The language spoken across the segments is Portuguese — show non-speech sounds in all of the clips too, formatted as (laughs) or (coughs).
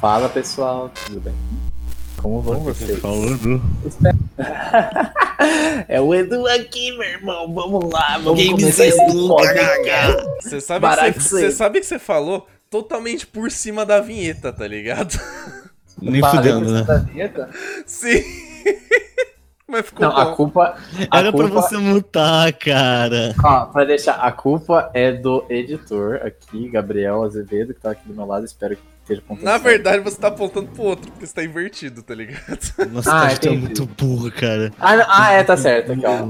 Fala pessoal, tudo bem? Como vão vocês? Falando. (laughs) é o Edu aqui, meu irmão. Vamos lá, vamos Games começar esse. Você sabe, Barack que você, sabe que você falou totalmente por cima da vinheta, tá ligado? Nem fudendo, né? cima da vinheta? Sim. (laughs) Mas ficou Não, a bom. culpa. A Era pra culpa, você mutar, cara. Ó, pra deixar, a culpa é do editor aqui, Gabriel Azevedo, que tá aqui do meu lado. Espero que esteja contando. Na verdade, você tá apontando pro outro, porque você tá invertido, tá ligado? (laughs) Nossa, Ah, entendi. muito burro, cara. Ah, não- ah, é, tá certo. Aqui, ó. o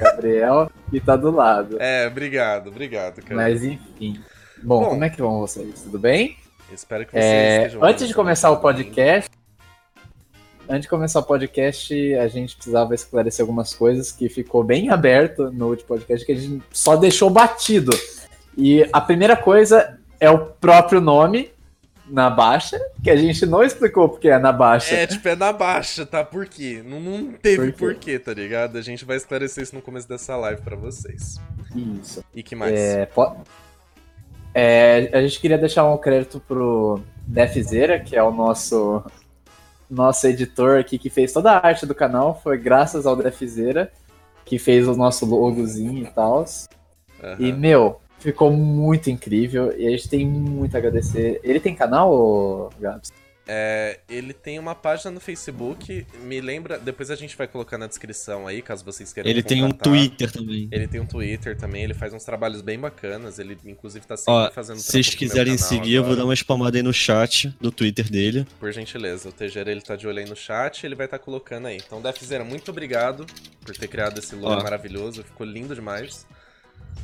Gabriel que tá do lado. É, obrigado, obrigado, cara. Mas enfim. Bom, Bom. como é que vão vocês? Tudo bem? Espero que vocês É, estejam antes bem. de começar o podcast, antes de começar o podcast, a gente precisava esclarecer algumas coisas que ficou bem aberto no último podcast que a gente só deixou batido. E a primeira coisa é o próprio nome na baixa, que a gente não explicou porque é na baixa. É, tipo, é na baixa, tá? Por quê? Não, não teve Por quê? porquê, tá ligado? A gente vai esclarecer isso no começo dessa live pra vocês. Isso. E que mais? É, po- é, a gente queria deixar um crédito pro Defzeira, que é o nosso nosso editor aqui que fez toda a arte do canal. Foi graças ao Defzeira que fez o nosso logozinho e tal. Aham. E, meu, ficou muito incrível. E a gente tem muito a agradecer. Ele tem canal, Gabs? É, ele tem uma página no Facebook, me lembra, depois a gente vai colocar na descrição aí, caso vocês queiram Ele tem um. Twitter também. Ele tem um Twitter também, ele faz uns trabalhos bem bacanas, ele inclusive tá sempre Ó, fazendo se vocês quiserem seguir, eu vou agora. dar uma spamada aí no chat do Twitter dele. Por gentileza, o Tejera ele tá de olho aí no chat, ele vai estar colocando aí. Então, Defzera, muito obrigado por ter criado esse logo maravilhoso, ficou lindo demais.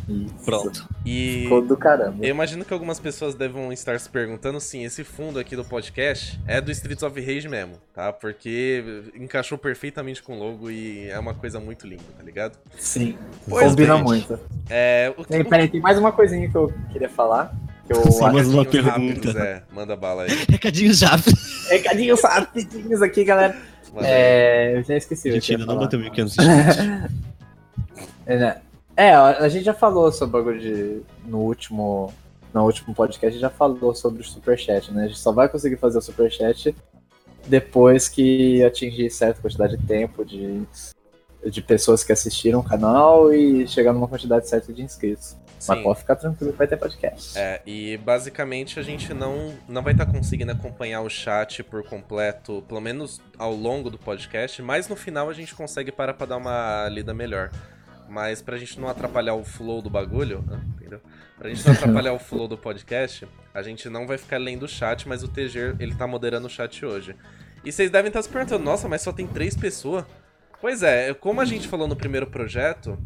Isso. Pronto. E Ficou do caramba. eu imagino que algumas pessoas devam estar se perguntando, sim, esse fundo aqui do podcast é do Streets of Rage mesmo, tá? Porque encaixou perfeitamente com o logo e é uma coisa muito linda, tá ligado? Sim. Pois Combina bem. muito. É, o Tem, peraí, tem mais uma coisinha que eu queria falar. Que eu Sim, mais uma Recadinhos pergunta. rápidos, É, manda bala aí. (laughs) Recadinho já. Recadinhos rapidinhos aqui, galera. Manda aí. É, eu já esqueci. que ainda não bateu 1500 inscritos. (laughs) É, né? É, a gente já falou sobre o bagulho de. No último. No último podcast, a gente já falou sobre o superchat, né? A gente só vai conseguir fazer o superchat depois que atingir certa quantidade de tempo de, de pessoas que assistiram o canal e chegar numa quantidade certa de inscritos. Mas Sim. pode ficar tranquilo que vai ter podcast. É, e basicamente a gente não, não vai estar conseguindo acompanhar o chat por completo, pelo menos ao longo do podcast, mas no final a gente consegue parar pra dar uma lida melhor. Mas pra gente não atrapalhar o flow do bagulho, né, entendeu? Pra gente não atrapalhar o flow do podcast, a gente não vai ficar lendo o chat, mas o TG, ele tá moderando o chat hoje. E vocês devem estar se perguntando, nossa, mas só tem três pessoas? Pois é, como a gente falou no primeiro projeto,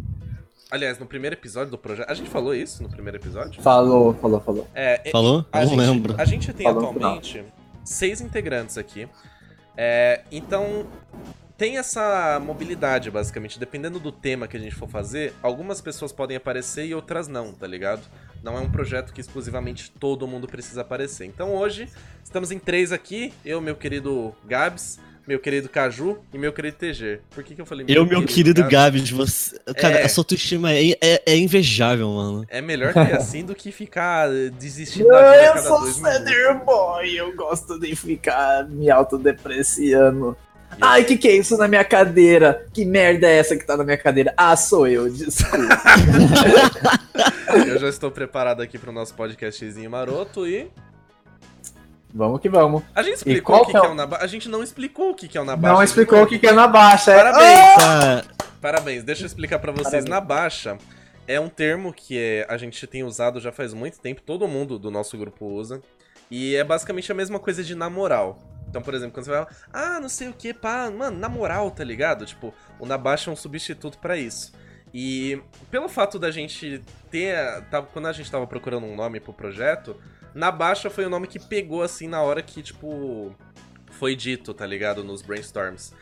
aliás, no primeiro episódio do projeto, a gente falou isso no primeiro episódio? Falou, falou, falou. É, Falou? a Não gente, lembro. A gente tem Falou atualmente seis integrantes aqui. É, então, tem essa mobilidade, basicamente. Dependendo do tema que a gente for fazer, algumas pessoas podem aparecer e outras não, tá ligado? Não é um projeto que exclusivamente todo mundo precisa aparecer. Então hoje, estamos em três aqui. Eu, meu querido Gabs, meu querido Caju e meu querido TG. Por que, que eu falei Eu, meu querido Gabs? Gabs, você. Cara, É. a sua autoestima é, é, é invejável, mano. É melhor ter (laughs) assim do que ficar desistindo da vida Eu cada sou center boy, eu gosto de ficar me autodepreciando. Ai, que que é isso na minha cadeira? Que merda é essa que tá na minha cadeira? Ah, sou eu, desculpa. (laughs) Eu já estou preparado aqui pro nosso podcastzinho maroto e. vamos que vamos. A gente explicou o que, que é que é o- Naba... A gente não explicou o que, que é o Nabaixa. Não explicou o que, que é na baixa. é- Parabéns! Tá, Parabéns, deixa eu explicar pra vocês. Parabéns. Nabaixa é um termo que é- a gente tem usado já faz muito tempo, todo mundo do nosso grupo usa. E é basicamente a mesma coisa de namoral. Então, por exemplo, quando você fala, ah, não sei o que, pá, mano, na moral, tá ligado? Tipo, o Nabaixa é um substituto pra isso. E pelo fato da gente ter. Tava, quando a gente tava procurando um nome pro projeto, Nabaixa foi o nome que pegou assim na hora que, tipo, foi dito, tá ligado? Nos brainstorms.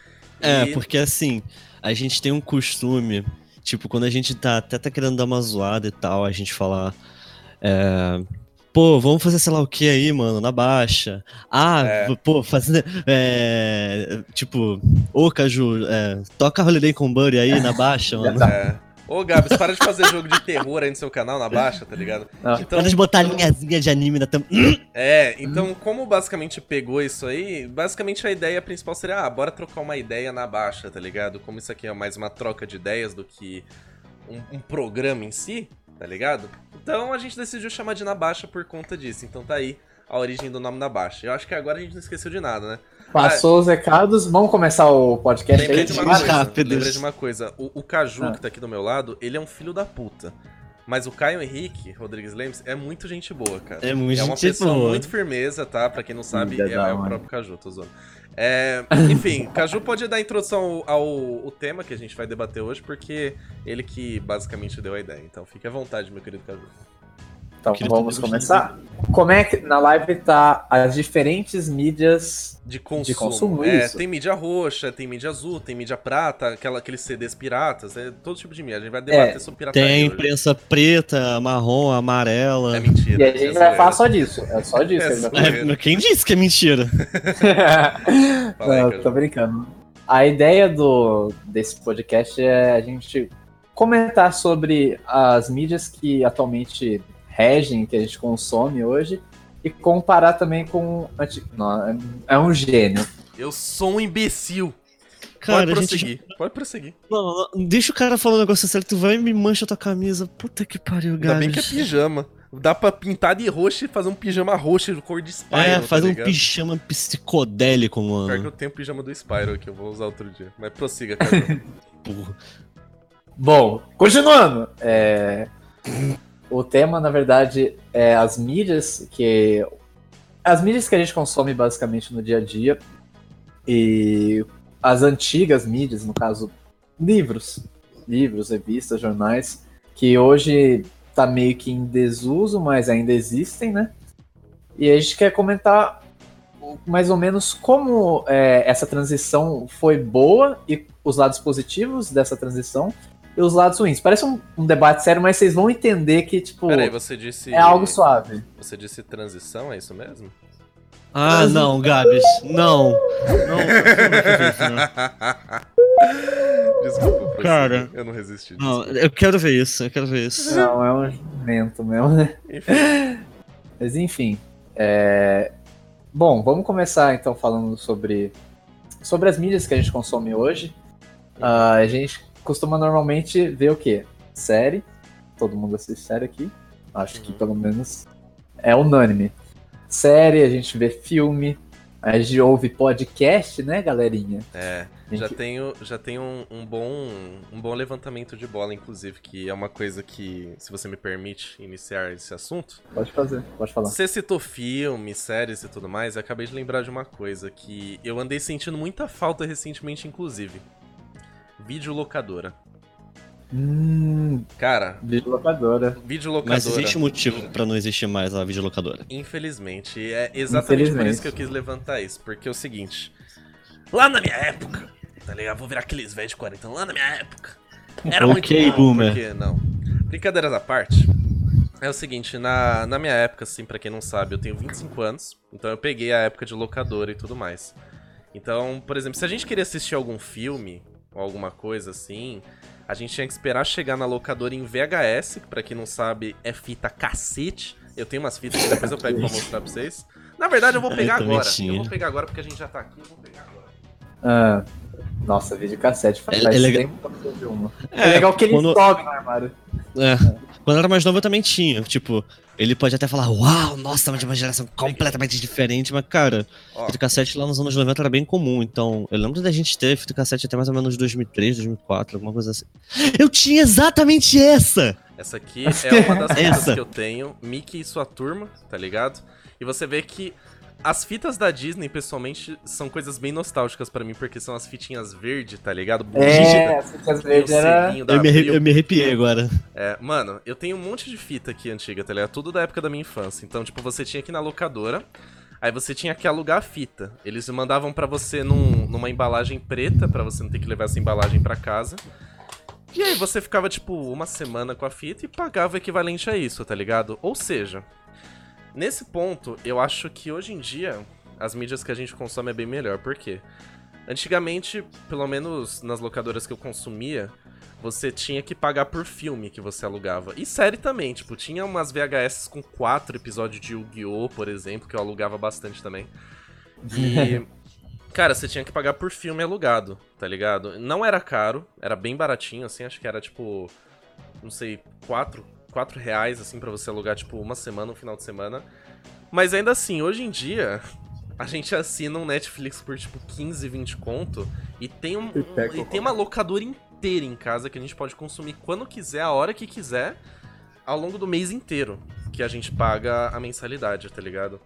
É, E- porque assim, a gente tem um costume, tipo, quando a gente tá até tá querendo dar uma zoada e tal, a gente falar. É, pô, vamos fazer sei lá o que aí, mano, na baixa. Ah, É. pô, fazendo. É, tipo, ô Caju, é, toca Holiday com Buddy aí na baixa, mano. (laughs) É. Ô, Gabs, para de fazer jogo de terror aí no seu canal, na baixa, tá ligado? Não. Então, Para de botar a linhazinha de anime na tampa. é, então, como basicamente pegou isso aí, basicamente a ideia principal seria, ah, bora trocar uma ideia na baixa, tá ligado? Como isso aqui é mais uma troca de ideias do que um, um programa em si, tá ligado? Então a gente decidiu chamar de na baixa por conta disso. Então tá aí a origem do nome na baixa. Eu acho que agora a gente não esqueceu de nada, né? Passou os recados, vamos começar o podcast Lembrei aí? de uma mais coisa. rápidos. Lembrei de uma coisa. O, o Caju, Ah. que tá aqui do meu lado, ele é um filho da puta. Mas o Caio Henrique Rodrigues Lemes é muito gente boa, cara. É muito É uma gente pessoa boa. muito firmeza, tá? Pra quem não sabe, é, é o próprio Caju, tô zoando. É, enfim, Caju pode dar introdução ao, ao tema que a gente vai debater hoje, porque ele que basicamente deu a ideia. Então fique à vontade, meu querido Caju. Então vamos começar. Como é que na live tá as diferentes mídias? De consumo. De consumo, é, isso. tem mídia roxa, tem mídia azul, tem mídia prata, aquela, aqueles CDs piratas, é todo tipo de mídia. A gente vai debater sobre pirataria Tem hoje. imprensa preta, marrom, amarela. É mentira. E a gente é vai falar só disso. É só disso É. É, quem disse que é mentira? (laughs) Aí, Não, Caju. tô brincando. A ideia do, desse podcast é a gente comentar sobre as mídias que atualmente regem, que a gente consome hoje, e comparar também com. Não, é- é um gênio. Eu sou um imbecil. Cara, Pode prosseguir. Pode prosseguir. Não, não, deixa o cara falar um negócio sério, tu vai e me mancha a tua camisa. Puta que pariu, Ainda bem Gabs. que é pijama. Dá pra pintar de roxo e fazer um pijama roxo de cor de Spyro. É, tá faz um ligado? pijama psicodélico, Pior que eu mano. tenho o pijama do Spyro que eu vou usar outro dia. Mas prossiga, cara. (laughs) Porra. Bom, continuando. é, o tema, na verdade, é as mídias que. As mídias que a gente consome basicamente no dia a dia. E as antigas mídias, no caso, livros. Livros, revistas, jornais, que hoje tá meio que em desuso, mas ainda existem, né? E a gente quer comentar mais ou menos como é, essa transição foi boa e os lados positivos dessa transição e os lados ruins. Parece um, um debate sério, mas vocês vão entender que, tipo, Peraí, você disse. é algo suave. Você disse transição, é isso mesmo? Ah, não, Gabs. Não. Não, não, não, não. Desculpa, prossiga. Cara. Eu não resisti. Não, desculpa. eu quero ver isso, eu quero ver isso. Não, é um jumento mesmo, né? Enfim. Mas enfim. é, Bom, vamos começar então falando sobre, sobre as mídias que a gente consome hoje. Ah, a gente costuma normalmente ver o quê? Série. Todo mundo assiste série aqui. Acho que Uhum. pelo menos é unânime. Série, a gente vê filme, a gente ouve podcast, né, galerinha? É, A já gente- tenho, já tenho um, um bom, um bom levantamento de bola, inclusive, que é uma coisa que, se você me permite iniciar esse assunto. Pode fazer, pode falar. Você citou filmes, séries e tudo mais, eu acabei de lembrar de uma coisa que eu andei sentindo muita falta recentemente, inclusive. Videolocadora. Hum, Cara, videolocadora. videolocadora. Mas existe um motivo pra não existir mais a videolocadora. Infelizmente, é exatamente por Infelizmente. isso que eu quis levantar isso. Porque é o seguinte: lá na minha época, tá ligado? Vou virar aqueles velhos de 40 anos, lá na minha época. Era Ok, muito bom, boomer. Porque, não. Brincadeiras à parte. É o seguinte, na, na minha época, assim, pra quem não sabe, eu tenho 25 anos. Então eu peguei a época de locadora e tudo mais. Então, por exemplo, se a gente queria assistir algum filme ou alguma coisa assim, a gente tinha que esperar chegar na locadora em VHS, que pra quem não sabe é fita cacete. Eu tenho umas fitas que depois eu pego pra mostrar pra vocês. Na verdade, eu vou (laughs) Eu pegar também agora. tinha. Eu vou pegar agora porque a gente já tá aqui, eu vou pegar agora. Ah, nossa, videocassete. Faz É- é legal- tempo que eu vi uma. É, legal que ele quando- sobe no armário. É. Quando eu era mais novo eu também tinha. Tipo, ele pode até falar, uau, nossa, mas de uma geração completamente diferente, mas, cara, Ó, fita cassete lá nos anos 90 era bem comum, então eu lembro da gente ter fita cassete até mais ou menos 2003, 2004, alguma coisa assim. Eu tinha exatamente essa! essa aqui é uma das (laughs) fitas que eu tenho. Mickey e sua turma, tá ligado? E você vê que as fitas da Disney, pessoalmente, são coisas bem nostálgicas pra mim, porque são as fitinhas verde, tá ligado? É, as fitas verdes era. Eu me, eu me arrepiei agora. É, mano, eu tenho um monte de fita aqui antiga, tá ligado? Tudo da época da minha infância. Então, tipo, você tinha que ir na locadora, aí você tinha que alugar a fita. Eles mandavam pra você num- numa embalagem preta, pra você não ter que levar essa embalagem pra casa. E aí você ficava, tipo, uma semana com a fita e pagava o equivalente a isso, tá ligado? Ou seja, nesse ponto, eu acho que hoje em dia as mídias que a gente consome é bem melhor. Por quê? Antigamente, pelo menos nas locadoras que eu consumia, você tinha que pagar por filme que você alugava. E série também, tipo, tinha umas VHS com quatro episódios de Yu-Gi-Oh!, por exemplo, que eu alugava bastante também. E. (laughs) Cara, você tinha que pagar por filme alugado, tá ligado? Não era caro, era bem baratinho, assim, acho que era tipo. Não sei, quatro, quatro reais, assim, pra você alugar, tipo, uma semana, um final de semana. Mas ainda assim, hoje em dia, a gente assina um Netflix por tipo 15, 20 conto e tem, um, E pega e tem uma locadora inteira em casa que a gente pode consumir quando quiser, a hora que quiser, ao longo do mês inteiro. Que a gente paga a mensalidade, tá ligado?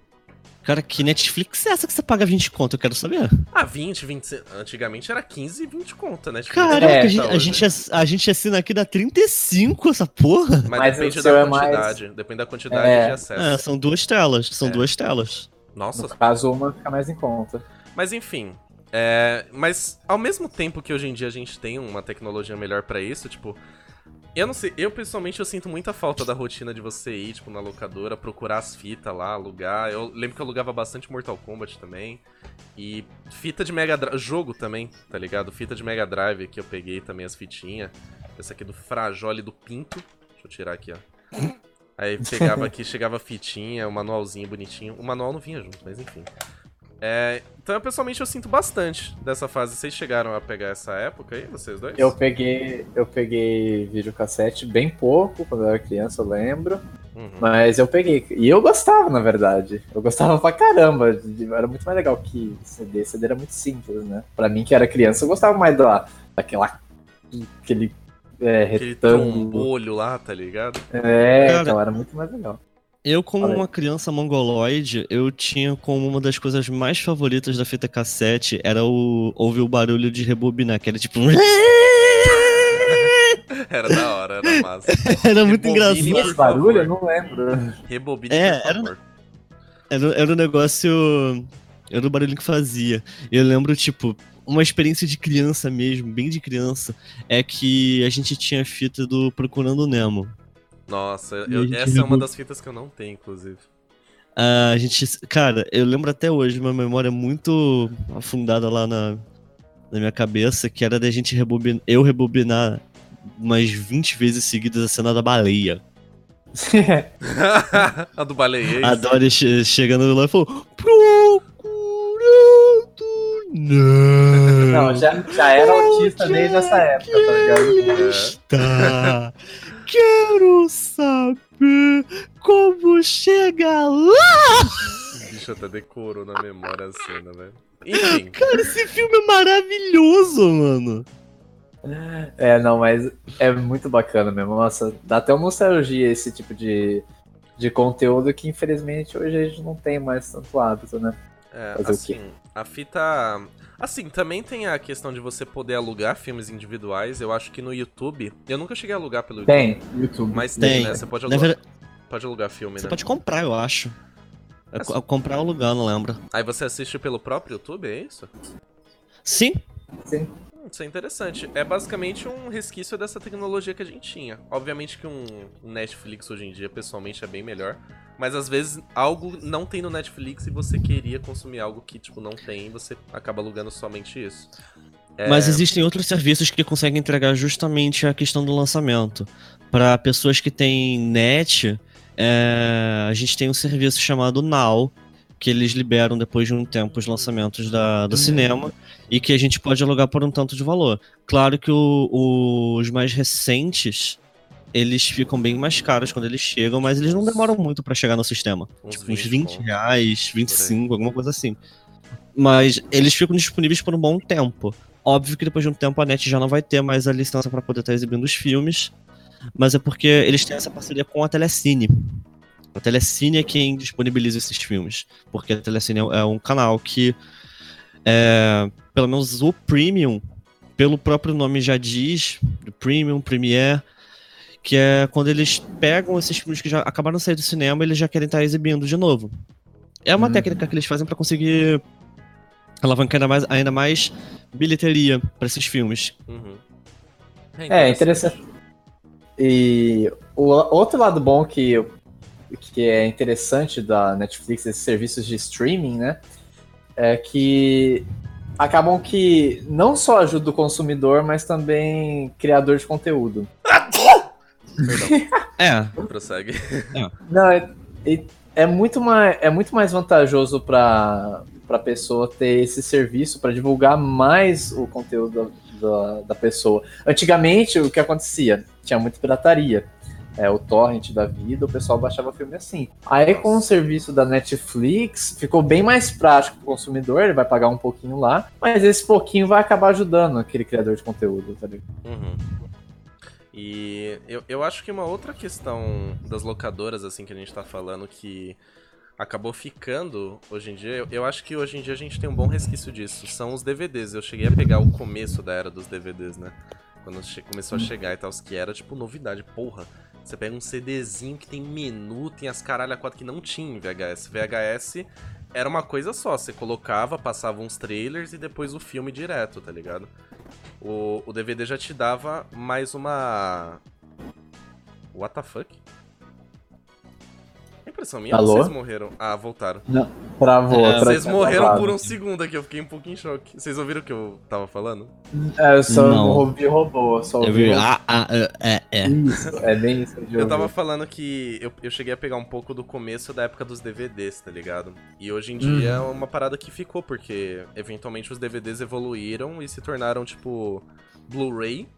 Cara, que Netflix é essa que você paga 20 conto? Eu quero saber. Ah, 20, 20. Antigamente era 15 e 20 conta, né? Caraca, É, a, gente, a, gente, a gente assina aqui da 35 essa porra. Mas, Mas depende da é mais- quantidade. Depende da quantidade É. de acesso. É, são duas telas. São É. duas telas. Nossa, No caso, uma fica mais em conta. Mas enfim. é, mas ao mesmo tempo que hoje em dia a gente tem uma tecnologia melhor pra isso, tipo. Eu não sei, eu pessoalmente eu sinto muita falta da rotina de você ir, tipo, na locadora, procurar as fitas lá, alugar. Eu lembro que eu alugava bastante Mortal Kombat também. E fita de Mega Drive. Jogo também, tá ligado? Fita de Mega Drive que eu peguei também as fitinhas. Essa aqui do Frajole do Pinto. Deixa eu tirar aqui, ó. Aí pegava aqui, chegava fitinha, o manualzinho bonitinho. O manual não vinha junto, mas enfim. É, então, eu, pessoalmente, eu sinto bastante dessa fase. Vocês chegaram a pegar essa época aí, vocês dois? Eu peguei, eu peguei videocassete bem pouco quando eu era criança, eu lembro. Uhum. Mas eu peguei. E eu gostava, na verdade. Eu gostava pra caramba. de- Era muito mais legal que CD. CD era muito simples, né? Pra mim, que era criança, eu gostava mais da, daquela. Aquele. É, Aquele retângulo. trombolho lá, tá ligado? É, Cara, então era muito mais legal. Eu, como uma criança mongoloide, eu tinha como uma das coisas mais favoritas da fita cassete era o ouvir o barulho de rebobinar, que era tipo. (laughs) Era da hora, era massa. (laughs) era muito Rebobine, E engraçado. esse barulho eu não lembro. Rebobine, É, por era- favor. Era, era um negócio. Era o barulho que fazia. Eu lembro, tipo, uma experiência de criança mesmo, bem de criança, é que a gente tinha fita do Procurando Nemo. Nossa, eu- essa é uma das fitas que eu não tenho, inclusive. Ah, A gente. Cara, eu lembro até hoje, uma memória muito afundada lá na, na minha cabeça, que era da gente rebobinar. Eu rebobinar umas 20 vezes seguidas a cena da baleia. (laughs) a do baleia. A Dory che- chegando lá e falou: Procurando Nemo. Não, já, já era autista desde essa época, tá ligado? Está. Quero saber como chega lá. O bicho até decorou na memória a cena, velho. Enfim, Cara, esse filme é maravilhoso, mano. É, não, mas é muito bacana mesmo. Nossa, dá até uma nostalgia esse tipo de, de conteúdo que infelizmente hoje a gente não tem mais tanto hábito, né? é, Fazer o assim, a fita. Assim, também tem a questão de você poder alugar filmes individuais. Eu acho que no YouTube. Eu nunca cheguei a alugar pelo YouTube. Tem, YouTube. Mas tem, Tem. né? Você pode alugar, pode alugar filme, você né? pode comprar, eu acho. É, co- comprar ou alugar, não lembro. Aí você assiste pelo próprio YouTube, é isso? Sim, Sim. Hum, Isso é interessante. É basicamente um resquício dessa tecnologia que a gente tinha. Obviamente que um Netflix hoje em dia, pessoalmente, é bem melhor. Mas às vezes algo não tem no Netflix e você queria consumir algo que, tipo, não tem você acaba alugando somente isso. É, Mas existem outros serviços que conseguem entregar justamente a questão do lançamento. Para pessoas que têm net, é, a gente tem um serviço chamado Now, que eles liberam depois de um tempo os lançamentos da, do cinema e que a gente pode alugar por um tanto de valor. Claro que o- os mais recentes eles ficam bem mais caros quando eles chegam, mas eles não demoram muito para chegar no sistema. Uns tipo, uns 20 20 conto. reais, 25, alguma coisa assim. Mas eles ficam disponíveis por um bom tempo. Óbvio que depois de um tempo a net já não vai ter mais a licença para poder estar exibindo os filmes, mas é porque eles têm essa parceria com a Telecine. A Telecine é quem disponibiliza esses filmes, porque a Telecine é um canal que, é, pelo menos o Premium, pelo próprio nome já diz, Premium, Premiere, que é quando eles pegam esses filmes que já acabaram de sair do cinema e eles já querem estar exibindo de novo. É uma Uhum. técnica que eles fazem para conseguir alavancar ainda mais, ainda mais bilheteria para esses filmes. Uhum. É, interessante. E o outro lado bom que, que é interessante da Netflix, esses serviços de streaming, né? É que acabam que não só ajuda o consumidor, mas também criador de conteúdo. (laughs) É, Prossegue. Não, é, é- é muito mais, é muito mais vantajoso para a pessoa ter esse serviço para divulgar mais o conteúdo da, da, da pessoa. Antigamente, o que acontecia? Tinha muita pirataria. É, o torrent da vida, o pessoal baixava filme assim. Aí, com o serviço da Netflix, ficou bem mais prático para o consumidor, ele vai pagar um pouquinho lá, mas esse pouquinho vai acabar ajudando aquele criador de conteúdo, tá ligado? Uhum. E eu, eu acho que uma outra questão das locadoras, assim, que a gente tá falando, que acabou ficando hoje em dia, eu, eu acho que hoje em dia a gente tem um bom resquício disso, são os DVDs. Eu cheguei a pegar o começo da era dos DVDs, né? Quando começou a chegar e tal, que era tipo novidade, porra. Você pega um CDzinho que tem menu, tem as caralho a quatro que não tinha em VHS. VHS era uma coisa só, você colocava, passava uns trailers e depois o filme direto, tá ligado? O, o DVD já te dava mais uma. What the fuck? É impressão minha ou Alô? vocês morreram? Ah, voltaram. Travou. É, tra- Vocês morreram por um segundo aqui, eu fiquei um pouco em choque. Vocês ouviram o que eu tava falando? É, eu só Não. ouvi robô, só eu ouvi vi. robô. Ah, ah, é, é. Isso, é bem isso Eu ouvi. tava falando que eu, eu cheguei a pegar um pouco do começo da época dos DVDs, tá ligado? E hoje em dia é uma parada que ficou, porque eventualmente os DVDs evoluíram e se tornaram, tipo, Blu-ray,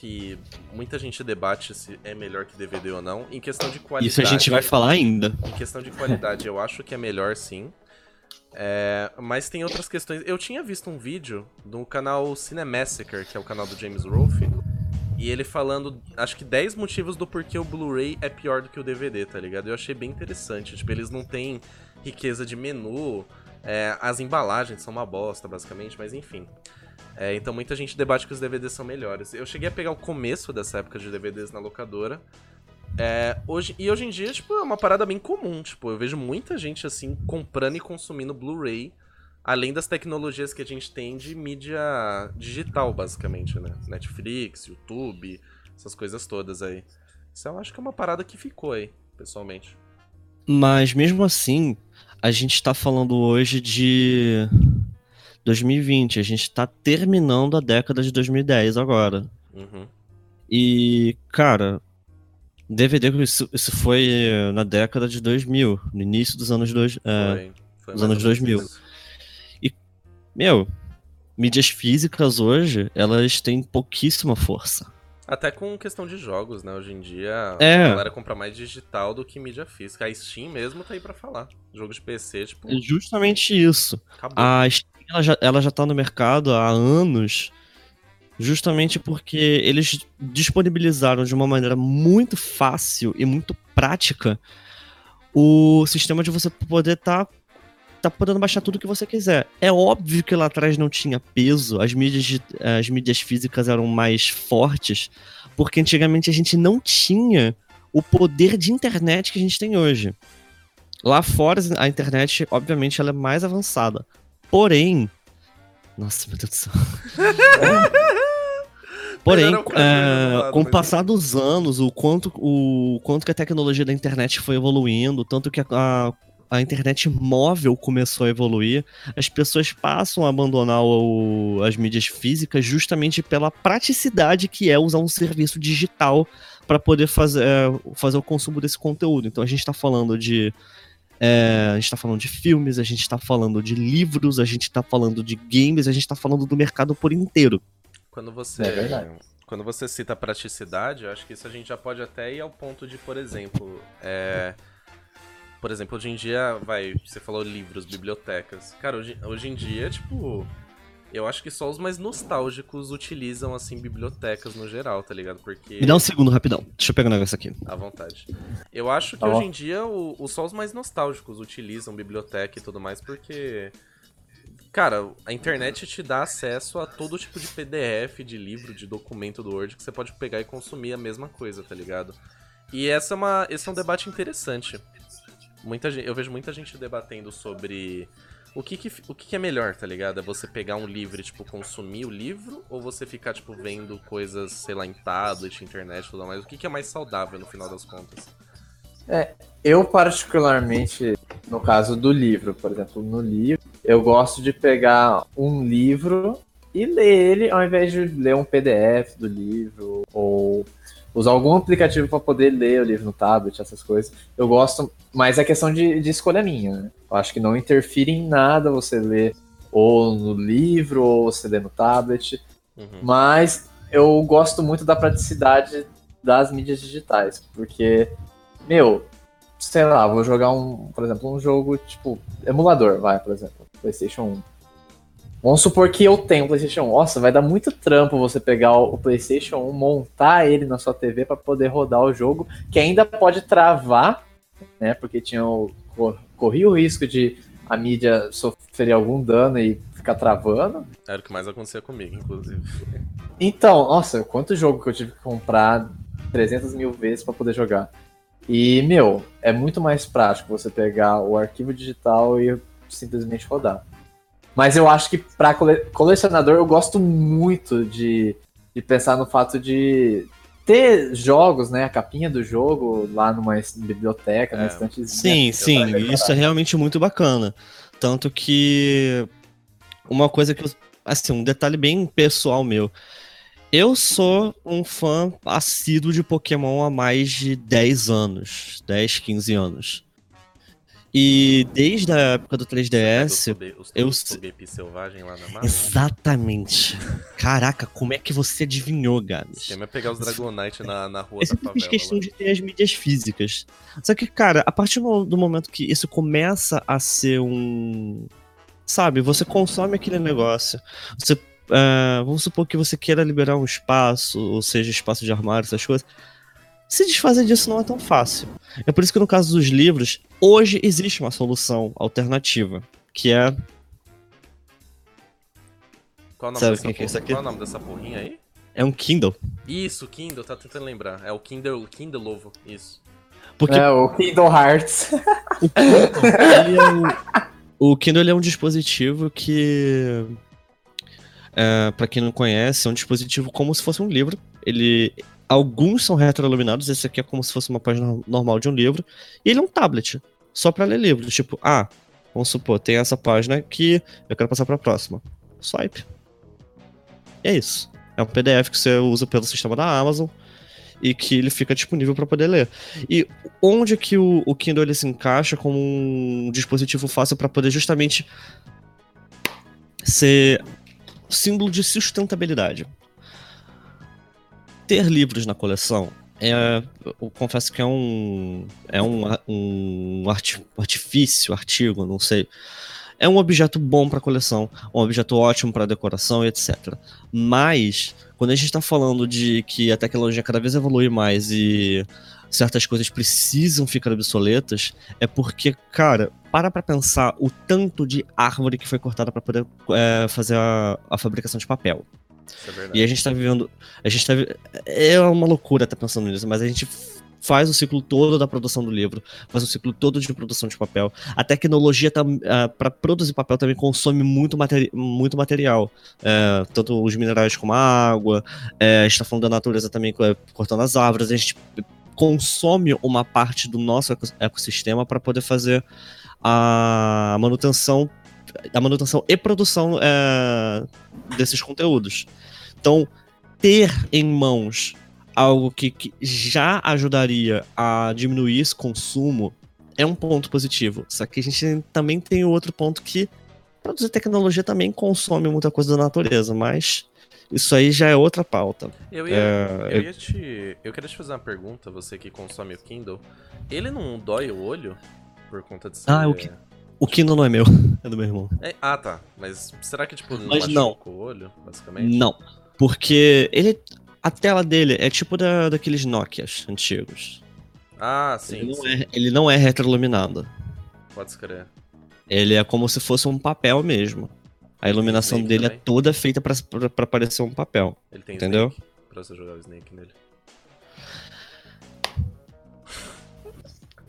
que muita gente debate se é melhor que DVD ou não, em questão de qualidade. Isso a gente vai falar ainda. Em questão de qualidade, eu acho que é melhor sim. É, mas tem outras questões. Eu tinha visto um vídeo do canal Cinemassacre, que é o canal do James Rolfe, e ele falando, acho que 10 motivos do porquê o Blu-ray é pior do que o DVD, tá ligado? Eu achei bem interessante. Tipo, eles não têm riqueza de menu, é, as embalagens são uma bosta, basicamente, mas enfim. É, então muita gente debate que os DVDs são melhores. Eu cheguei a pegar o começo dessa época de DVDs na locadora. É, hoje, e hoje em dia, tipo, é uma parada bem comum. Tipo, eu vejo muita gente, assim, comprando e consumindo Blu-ray. Além das tecnologias que a gente tem de mídia digital, basicamente, né? Netflix, YouTube, essas coisas todas aí. Isso eu acho que é uma parada que ficou aí, pessoalmente. Mas mesmo assim, a gente tá falando hoje de 2020. A gente tá terminando a década de 2010 agora. Uhum. E, cara, DVD, isso, isso foi na década de 2000, no início dos anos dois, é, Foi, foi anos ou menos 2000. isso. Meu, mídias físicas hoje, elas têm pouquíssima força. Até com questão de jogos, né? Hoje em dia, É. a galera compra mais digital do que mídia física. A Steam mesmo tá aí pra falar. Jogo de PC, tipo, É justamente isso. acabou. A Steam ela já, ela já tá no mercado há anos, justamente porque eles disponibilizaram de uma maneira muito fácil e muito prática o sistema de você poder tá, tá podendo baixar tudo que você quiser. É óbvio que lá atrás não tinha peso, as mídias, as mídias físicas eram mais fortes, porque antigamente a gente não tinha o poder de internet que a gente tem hoje. Lá fora, a internet, obviamente, ela é mais avançada. Porém. Nossa, meu Deus do céu. (laughs) Porém, é, com o mas- passar dos anos, o quanto, o quanto que a tecnologia da internet foi evoluindo, tanto que a, a, a internet móvel começou a evoluir, as pessoas passam a abandonar o- as mídias físicas justamente pela praticidade que é usar um serviço digital para poder fazer, é, fazer o consumo desse conteúdo. Então a gente está falando de é, a gente está falando de filmes, a gente está falando de livros, a gente está falando de games, a gente está falando do mercado por inteiro. Quando você. É verdade. Quando você cita praticidade, eu acho que isso a gente já pode até ir ao ponto de, por exemplo, é, Por exemplo, hoje em dia, vai, você falou livros, bibliotecas. Cara, hoje, hoje em dia, tipo. Eu acho que só os mais nostálgicos utilizam, assim, bibliotecas no geral, tá ligado? Porque. Me dá um segundo, rapidão. Deixa eu pegar um negócio aqui. À vontade. Eu acho que Tá hoje em dia o, o- só os mais nostálgicos utilizam biblioteca e tudo mais, porque. Cara, a internet te dá acesso a todo tipo de PDF, de livro, de documento do Word que você pode pegar e consumir a mesma coisa, tá ligado? E essa é uma, esse é um debate interessante. Muita gente, eu vejo muita gente debatendo sobre o que, que, o que, que é melhor, tá ligado? É você pegar um livro e, tipo, consumir o livro, ou você ficar, tipo, vendo coisas, sei lá, em tablet, internet e tudo mais? O que, que é mais saudável no final das contas? Eu, particularmente, no caso do livro, por exemplo, no livro, eu gosto de pegar um livro e ler ele ao invés de ler um PDF do livro ou usar algum aplicativo para poder ler o livro no tablet, essas coisas. Eu gosto, mas é questão de, de escolha minha. Né? Eu acho que não interfere em nada você ler ou no livro ou você ler no tablet. Uhum. Mas eu gosto muito da praticidade das mídias digitais, porque, meu, sei lá, vou jogar um, por exemplo, um jogo tipo emulador, vai, por exemplo, PlayStation 1. Vamos supor que eu tenho um PlayStation 1. Nossa, vai dar muito trampo você pegar o PlayStation 1, montar ele na sua TV para poder rodar o jogo, que ainda pode travar, né? Porque tinha o, corria o risco de a mídia sofrer algum dano e ficar travando. Era o que mais acontecia comigo, inclusive. Então, nossa, quanto jogo que eu tive que comprar 300 mil vezes para poder jogar. E, meu, é muito mais prático você pegar o arquivo digital e simplesmente rodar. Mas eu acho que para cole colecionador eu gosto muito de, de pensar no fato de ter jogos, né? A capinha do jogo lá numa biblioteca, é. na estante. Sim, sim, isso é realmente muito bacana. Tanto que uma coisa que eu, assim, um detalhe bem pessoal meu. Eu sou um fã assíduo de Pokémon há mais de 10 anos, 10, 15 anos. E desde a época do 3DS, eu selvagem lá na Exatamente. Caraca, como é que você adivinhou, Gabs? Você vai pegar os Dragonite na, na rua eu da favela. fiz questão lá. de ter as mídias físicas. Só que, cara, a partir do momento que isso começa a ser um sabe, você consome aquele negócio. Você, uh, vamos supor que você queira liberar um espaço, ou seja, espaço de armário, essas coisas se desfazer disso não é tão fácil. É por isso que no caso dos livros, hoje existe uma solução alternativa, que é. Qual o nome, Sabe dessa, é Qual é o nome dessa porrinha aí? É um Kindle. Isso, Kindle, tá tentando lembrar. É o Kindle, Kindle Lovo, isso. Porque... É, o Kindle Hearts. o Kindle, é um, o Kindle é um dispositivo que. É, para quem não conhece, é um dispositivo como se fosse um livro. Ele Alguns são retroiluminados, esse aqui é como se fosse uma página normal de um livro. E ele é um tablet, só para ler livros. Tipo, ah, vamos supor, tem essa página que eu quero passar para a próxima. Swipe. E é isso. É um PDF que você usa pelo sistema da Amazon e que ele fica disponível para poder ler. E onde que o, o Kindle ele se encaixa como um dispositivo fácil para poder justamente ser símbolo de sustentabilidade ter livros na coleção é, eu confesso que é um é um, um artifício, artigo, não sei. É um objeto bom para coleção, um objeto ótimo para decoração e etc. Mas quando a gente está falando de que a tecnologia cada vez evolui mais e certas coisas precisam ficar obsoletas, é porque, cara, para pra pensar o tanto de árvore que foi cortada para poder é, fazer a, a fabricação de papel. É e a gente tá vivendo. A gente tá. É uma loucura estar tá pensando nisso, mas a gente faz o ciclo todo da produção do livro, faz o ciclo todo de produção de papel. A tecnologia tá, uh, ah, para produzir papel também consome muito, materi muito material, uh, tanto os minerais como a água. Uh, a gente está falando da natureza também, cortando as árvores. A gente consome uma parte do nosso ecossistema para poder fazer a manutenção a manutenção e produção é, desses conteúdos. Então, ter em mãos algo que, que, já ajudaria a diminuir esse consumo é um ponto positivo. Só que a gente também tem outro ponto que produzir tecnologia também consome muita coisa da natureza, mas isso aí já é outra pauta. Eu ia, é, eu ia te. Eu queria te fazer uma pergunta, você que consome o Kindle. Ele não dói o olho por conta de ser. Ah, o, que, o Kindle não é meu, (laughs) é do meu irmão. É, ah, tá. Mas será que, tipo, não Mas não. o olho, basicamente? Não. Porque ele. A tela dele é tipo da, daqueles Nokias antigos. Ah, sim. Ele não, sim. É, ele não é retroiluminado. Pode escrever. Ele é como se fosse um papel mesmo. A iluminação dele é também? é toda feita pra, pra, pra, parecer um papel. Ele tem entendeu? Snake pra você jogar o Snake nele.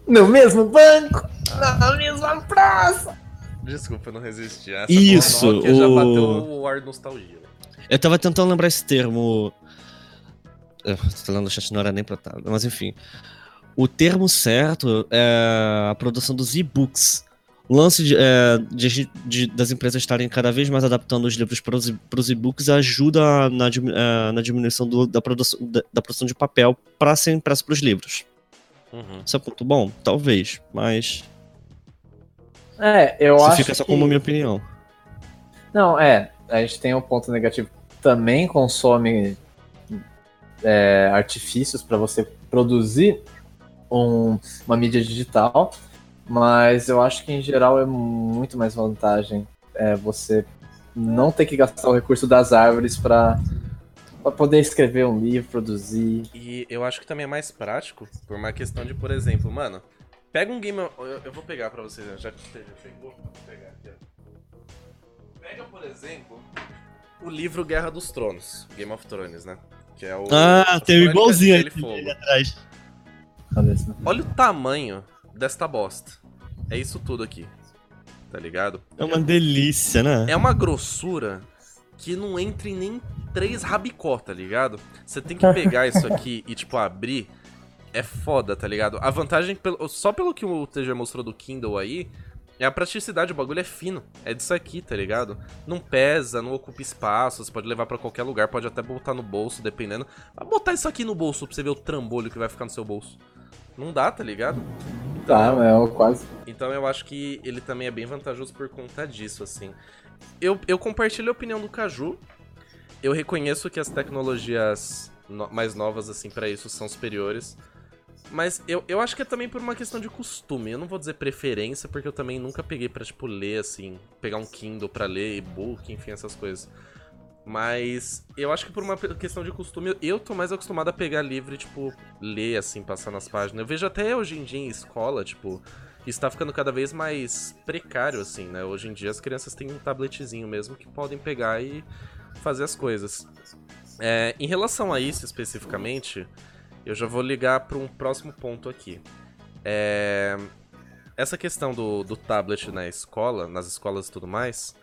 No mesmo banco, na mesma praça. Desculpa, eu não resisti. Essa Isso, o... já bateu o ar nostalgia. Eu tava tentando lembrar esse termo. Tô lendo o chat não era nem pra tá, mas enfim. O termo certo é a produção dos e-books. O lance de, é, de- de- das empresas estarem cada vez mais adaptando os livros para os e-books ajuda na, é, na diminuição do- da, produção, da, da produção de papel para ser impresso para os livros. Uhum. Isso é ponto bom? Talvez, mas É, eu isso acho fica só que... como minha opinião. Não, é. A gente tem um ponto negativo. Também consome é, artifícios para você produzir um- uma mídia digital, mas eu acho que em geral é muito mais vantagem é, você não ter que gastar o recurso das árvores para poder escrever um livro, produzir. E eu acho que também é mais prático, por uma questão de, por exemplo, mano, pega um game. Eu, eu vou pegar pra vocês, já que você já pegou, vou pegar aqui, ó. Pega, por exemplo, o livro Guerra dos Tronos, Game of Thrones, né? Que é o. Ah, tem um igualzinho e ali, atrás. Olha o tamanho desta bosta. É isso tudo aqui. Tá ligado? É uma delícia, né? É uma grossura que não entra em nem três rabicó, tá ligado? Você tem que pegar isso aqui e, tipo, abrir. É foda, tá ligado? A vantagem, só pelo que o TG mostrou do Kindle aí, é a praticidade. O bagulho é fino. É disso aqui, tá ligado? Não pesa, não ocupa espaço. Você pode levar pra qualquer lugar, pode até botar no bolso, dependendo. Mas botar isso aqui no bolso pra você ver o trambolho que vai ficar no seu bolso. Não dá, tá ligado? Tá, é quase. Então eu acho que ele também é bem vantajoso por conta disso, assim. Eu, eu compartilho a opinião do Caju. Eu reconheço que as tecnologias no- mais novas, assim, pra isso são superiores. Mas eu, eu acho que é também por uma questão de costume. Eu não vou dizer preferência, porque eu também nunca peguei pra, tipo, ler, assim, pegar um Kindle pra ler, e-book, enfim, essas coisas. Mas eu acho que por uma questão de costume, eu tô mais acostumado a pegar livro e, tipo, ler, assim, passar nas páginas. Eu vejo até hoje em dia em escola, tipo, isso tá ficando cada vez mais precário, assim, né? Hoje em dia as crianças têm um tabletzinho mesmo que podem pegar e fazer as coisas. É, em relação a isso especificamente, eu já vou ligar para um próximo ponto aqui. É, essa questão do, do tablet na escola, nas escolas e tudo mais,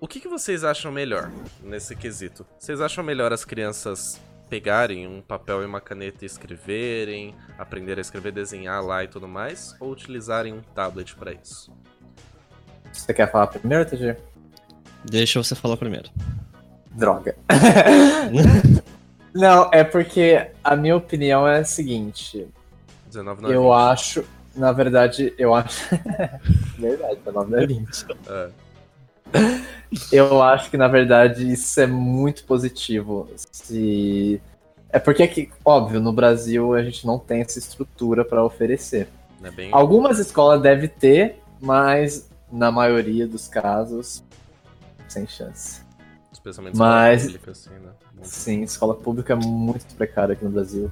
o que, que vocês acham melhor nesse quesito? Vocês acham melhor as crianças pegarem um papel e uma caneta e escreverem, aprender a escrever, desenhar lá e tudo mais, ou utilizarem um tablet para isso? Você quer falar primeiro, TG? Deixa você falar primeiro. Droga. (laughs) Não, é porque a minha opinião é a seguinte. 19 não é Eu 20. acho, na verdade, eu acho. (laughs) verdade, meu nome não é 20. É. Eu acho que, na verdade, isso é muito positivo. Se... É porque, aqui, óbvio, no Brasil a gente não tem essa estrutura para oferecer. É bem... Algumas escolas devem ter, mas na maioria dos casos, sem chance. Especialmente Mas- pública, assim, né? Muito. Sim, escola pública é muito precária aqui no Brasil.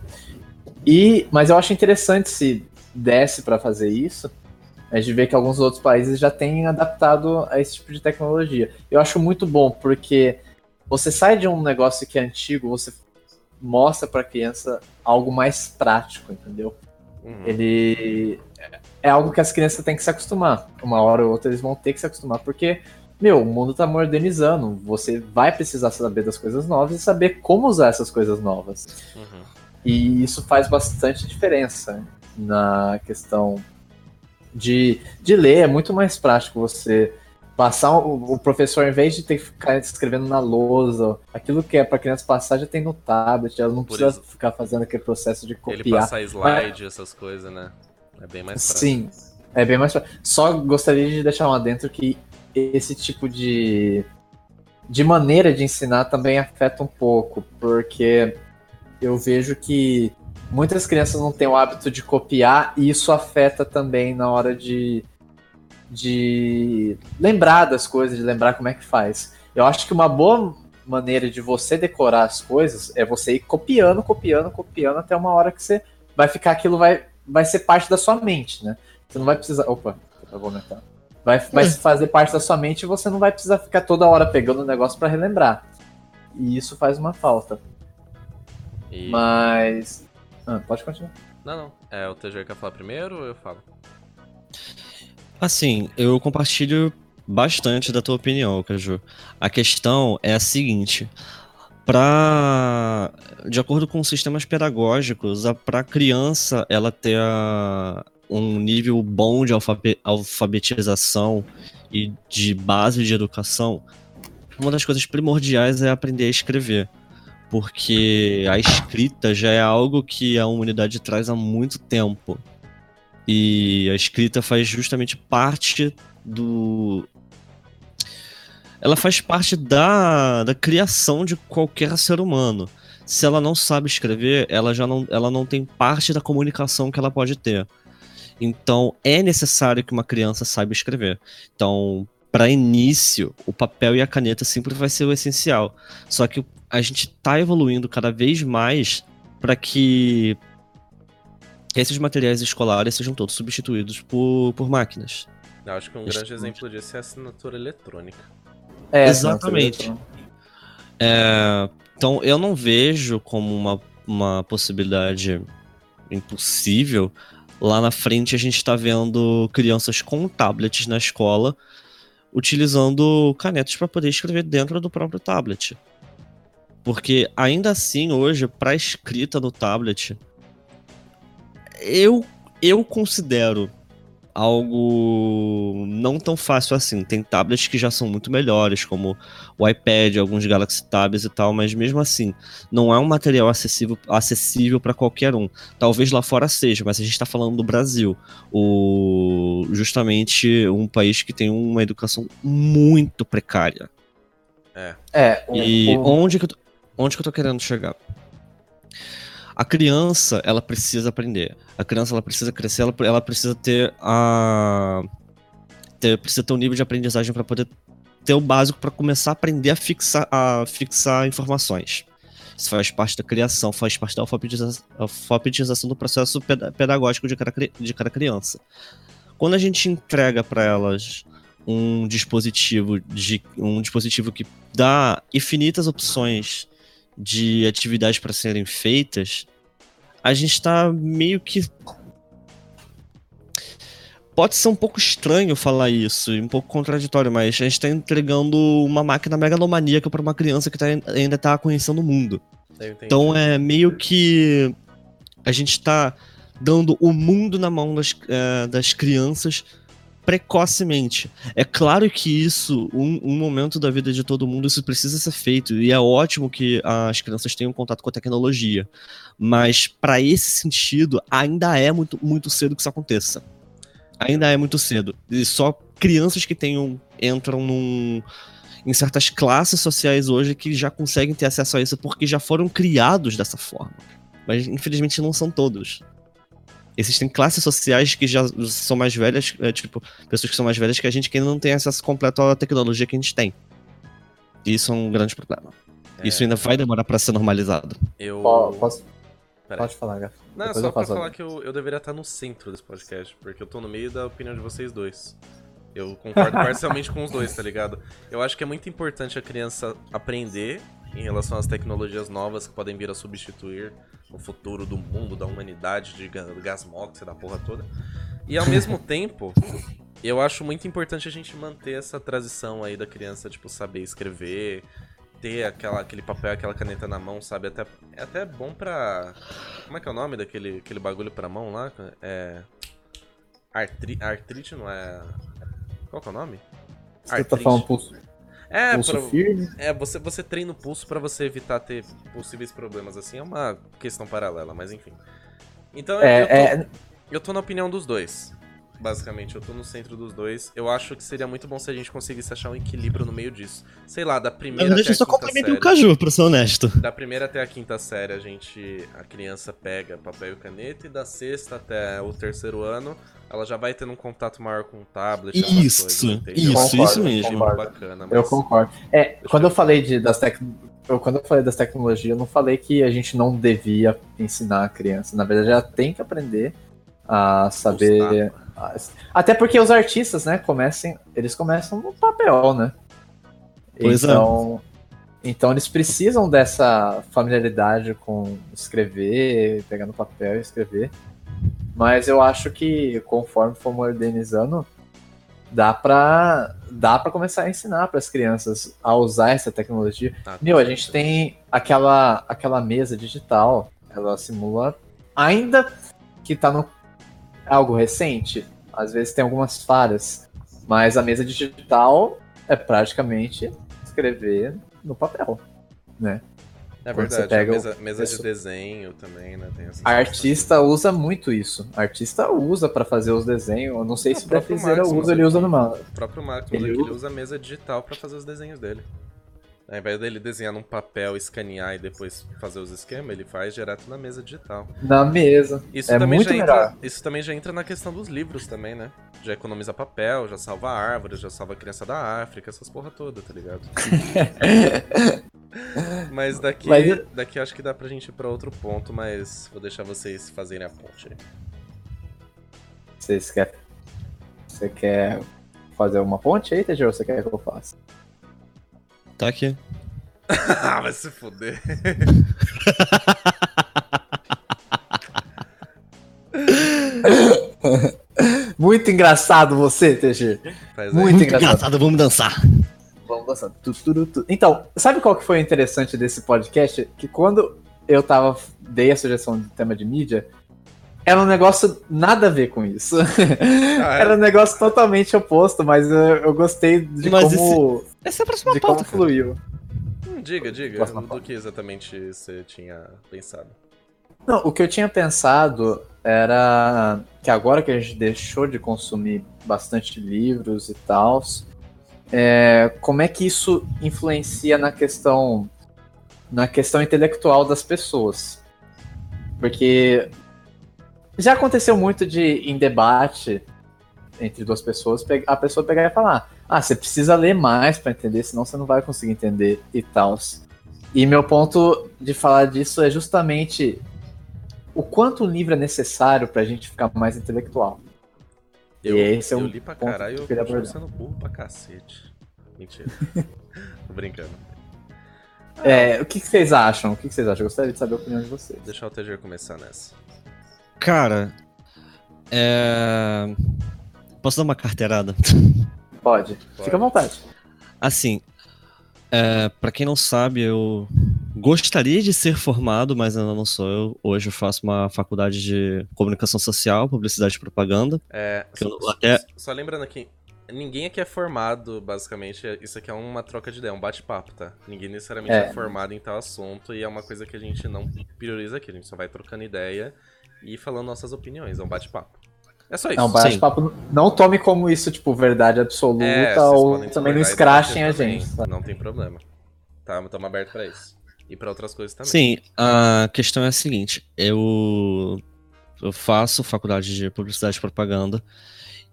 E, mas eu acho interessante se desse para fazer isso, a gente vê que alguns outros países já têm adaptado a esse tipo de tecnologia. Eu acho muito bom, porque você sai de um negócio que é antigo, você mostra para a criança algo mais prático, entendeu? Uhum. Ele é algo que as crianças têm que se acostumar. Uma hora ou outra eles vão ter que se acostumar, porque, meu, o mundo tá modernizando. Você vai precisar saber das coisas novas e saber como usar essas coisas novas. Uhum. E isso faz bastante diferença na questão de, de ler. É muito mais prático você passar o, o professor, em vez de ter que ficar escrevendo na lousa, aquilo que é para criança passar já tem no tablet, ela não Por precisa isso- ficar fazendo aquele processo de Ele copiar. passar slide, essas coisas, né? É bem mais prático. Sim, é bem mais. Só gostaria de deixar um adentro que esse tipo de, de maneira de ensinar também afeta um pouco, porque eu vejo que muitas crianças não têm o hábito de copiar e isso afeta também na hora de, de lembrar das coisas, de lembrar como é que faz. Eu acho que uma boa maneira de você decorar as coisas é você ir copiando, copiando, copiando até uma hora que você vai ficar aquilo vai vai ser parte da sua mente, né? Você não vai precisar. Opa, eu vou aumentar. Vai, vai fazer parte da sua mente e você não vai precisar ficar toda hora pegando o negócio para relembrar. E isso faz uma falta. E... Mas. Ah, pode continuar. Não, não. É, o TG quer falar primeiro ou eu falo? Assim, eu compartilho bastante da tua opinião, Caju. A questão é a seguinte: para de acordo com sistemas pedagógicos, para a criança ela ter a, um nível bom de alfabe alfabetização e de base de educação, uma das coisas primordiais é aprender a escrever. Porque a escrita já é algo que a humanidade traz há muito tempo. E a escrita faz justamente parte do. Ela faz parte da, da criação de qualquer ser humano. Se ela não sabe escrever, ela já não, ela não tem parte da comunicação que ela pode ter. Então, é necessário que uma criança saiba escrever. Então, para início, o papel e a caneta sempre vai ser o essencial. Só que a gente está evoluindo cada vez mais para que esses materiais escolares sejam todos substituídos por, por máquinas. Eu acho que um grande exemplo disso é a assinatura eletrônica. É, Exatamente. É, então, eu não vejo como uma, uma possibilidade impossível. Lá na frente, a gente está vendo crianças com tablets na escola utilizando canetas para poder escrever dentro do próprio tablet. Porque ainda assim, hoje, para escrita no tablet, eu, eu considero algo não tão fácil assim. Tem tablets que já são muito melhores, como o iPad, alguns Galaxy Tabs e tal, mas mesmo assim, não é um material acessível acessível para qualquer um. Talvez lá fora seja, mas a gente está falando do Brasil, o justamente um país que tem uma educação muito precária. É. É, o, E o- onde que eu tô, onde que eu tô querendo chegar? A criança, ela precisa aprender. A criança, ela precisa crescer, ela, ela precisa ter a ter, precisa ter um nível de aprendizagem para poder ter o básico para começar a aprender a fixar, a fixar informações. Isso faz parte da criação, faz parte da alfabetiza- alfabetização do processo peda- pedagógico de cada, de cada criança. Quando a gente entrega para elas um dispositivo de um dispositivo que dá infinitas opções de atividades para serem feitas, a gente está meio que pode ser um pouco estranho falar isso, um pouco contraditório, mas a gente está entregando uma máquina megalomaníaca para uma criança que tá, ainda está conhecendo o mundo. Então é meio que a gente está dando o mundo na mão das, eh, das crianças precocemente. É claro que isso, um, um momento da vida de todo mundo, isso precisa ser feito. E é ótimo que as crianças tenham contato com a tecnologia. Mas para esse sentido, ainda é muito, muito cedo que isso aconteça. Ainda é muito cedo. E só crianças que tenham entram num, em certas classes sociais hoje que já conseguem ter acesso a isso porque já foram criados dessa forma. Mas infelizmente não são todos. Existem classes sociais que já são mais velhas, é, tipo, pessoas que são mais velhas que a gente que ainda não tem acesso completo à tecnologia que a gente tem. E isso é um grande problema. É, Isso ainda vai demorar pra ser normalizado. eu... Posso, Pera aí. pode falar, Gaf. Não, Depois só eu pra falar que eu, eu deveria estar no centro desse podcast, porque eu tô no meio da opinião de vocês dois. Eu concordo parcialmente com os dois, tá ligado? Eu acho que é muito importante a criança aprender em relação às tecnologias novas que podem vir a substituir o futuro do mundo, da humanidade, de ga- gasmox, da porra toda. E ao mesmo (laughs) tempo, eu acho muito importante a gente manter essa tradição aí da criança, tipo, saber escrever, ter aquela, aquele papel, aquela caneta na mão, sabe? Até, é até bom pra. Como é que é o nome daquele aquele bagulho pra mão lá? É. Artri, artrite não é. Qual que é o nome? Você tá falando pulso, É, pulso pra- firme? é, você, você treina o pulso pra você evitar ter possíveis problemas assim. É uma questão paralela, mas enfim. Então eu, tô, É, é, eu tô na opinião dos dois. Basicamente, eu tô no centro dos dois. Eu acho que seria muito bom se a gente conseguisse achar um equilíbrio no meio disso. Sei lá, da primeira até eu a só série. o Caju, pra ser honesto. Da primeira até a quinta série, a gente. A criança pega papel e caneta, e da sexta até o terceiro ano, ela já vai tendo um contato maior com o tablet. Isso, coisas, isso, Concordo, isso mesmo. concordo. Bacana, Eu mas- concordo. É, quando eu falei de, das tec... eu, quando eu falei das tecnologias, eu não falei que a gente não devia ensinar a criança. Na verdade, ela tem que aprender a saber. Até porque os artistas, né, comecem, eles começam no papel, né? Pois é. então, então eles precisam dessa familiaridade com escrever, pegar no papel e escrever. Mas eu acho que conforme for modernizando, dá pra, dá pra começar a ensinar para as crianças a usar essa tecnologia. Ah, Meu, a gente tem aquela, aquela mesa digital, ela simula, ainda que tá no algo recente, às vezes tem algumas falhas, mas a mesa digital é praticamente escrever no papel, né? É Quando você verdade, pega a o- mesa, mesa de desenho também, né? Tem A artista usa muito isso. A artista usa pra fazer os desenhos. Eu não sei Ah, se o Marx usa, usa ele usa no manga. O próprio Marcos Ele ele, usa- usa a mesa digital pra fazer os desenhos dele. Ao invés dele desenhar num papel, escanear e depois fazer os esquemas, ele faz direto na mesa digital. Na mesa. Isso, é também já melhor. entra, isso também já entra na questão dos livros também, né? Já economiza papel, já salva árvores, já salva criança da África, essas porra toda, tá ligado? (laughs) mas daqui, Mas- daqui acho que dá pra gente ir pra outro ponto, mas vou deixar vocês fazerem a ponte aí. Vocês querem. Você quer fazer uma ponte aí? Ou você quer que eu faça? Tá aqui. (laughs) ah, vai se fuder. Muito engraçado você, TG. Muito Muito engraçado. engraçado, vamos dançar. Vamos dançando. Tu, tu, tu, tu. Então, sabe qual que foi o interessante desse podcast? Que quando eu tava. dei a sugestão de tema de mídia, era um negócio nada a ver com isso. Ah, é? (laughs) Era um negócio totalmente oposto, mas eu, eu gostei de Mas como. Essa é a próxima de como pauta, cara. fluiu. Hum, diga, diga. Próxima Do pauta. que exatamente você tinha pensado? Não, o que eu tinha pensado era que agora que a gente deixou de consumir bastante livros e tal, é, como é que isso influencia na questão na questão intelectual das pessoas? Porque já aconteceu muito de em debate entre duas pessoas pe- a pessoa pegar e falar: "Ah, você precisa ler mais para entender, senão você não vai conseguir entender" e tal. E meu ponto de falar disso é justamente o quanto um livro é necessário pra gente ficar mais intelectual. Eu, E esse é eu um li pra ponto caralho e eu eu abordar. sendo burro pra cacete. Mentira. (laughs) Tô brincando. É, o que, que vocês acham? O que, que vocês acham? Eu gostaria de saber a opinião de vocês. Deixar o TG começar nessa. Cara, é... Posso dar uma carteirada? (laughs) Pode. Pode. Fica à vontade. Assim, é, para quem não sabe, eu gostaria de ser formado, mas ainda não sou. Eu, hoje eu faço uma faculdade de comunicação social, publicidade e propaganda. É, eu só, não- até- só- lembrando aqui, ninguém aqui é formado, basicamente. é- Isso aqui é uma troca de ideia, um bate-papo, tá? Ninguém necessariamente é. É. formado em tal assunto e é uma coisa que a gente não prioriza aqui. A gente só vai trocando ideia e falando nossas opiniões. É um bate-papo. É só isso. Não, um bate-papo. Não tome como isso, tipo, verdade absoluta É, ou também não escrachem a gente. sabe? Não tem problema. Tá, estamos abertos pra isso. E pra outras coisas também. Sim, a questão é a seguinte: eu, eu faço faculdade de publicidade e propaganda,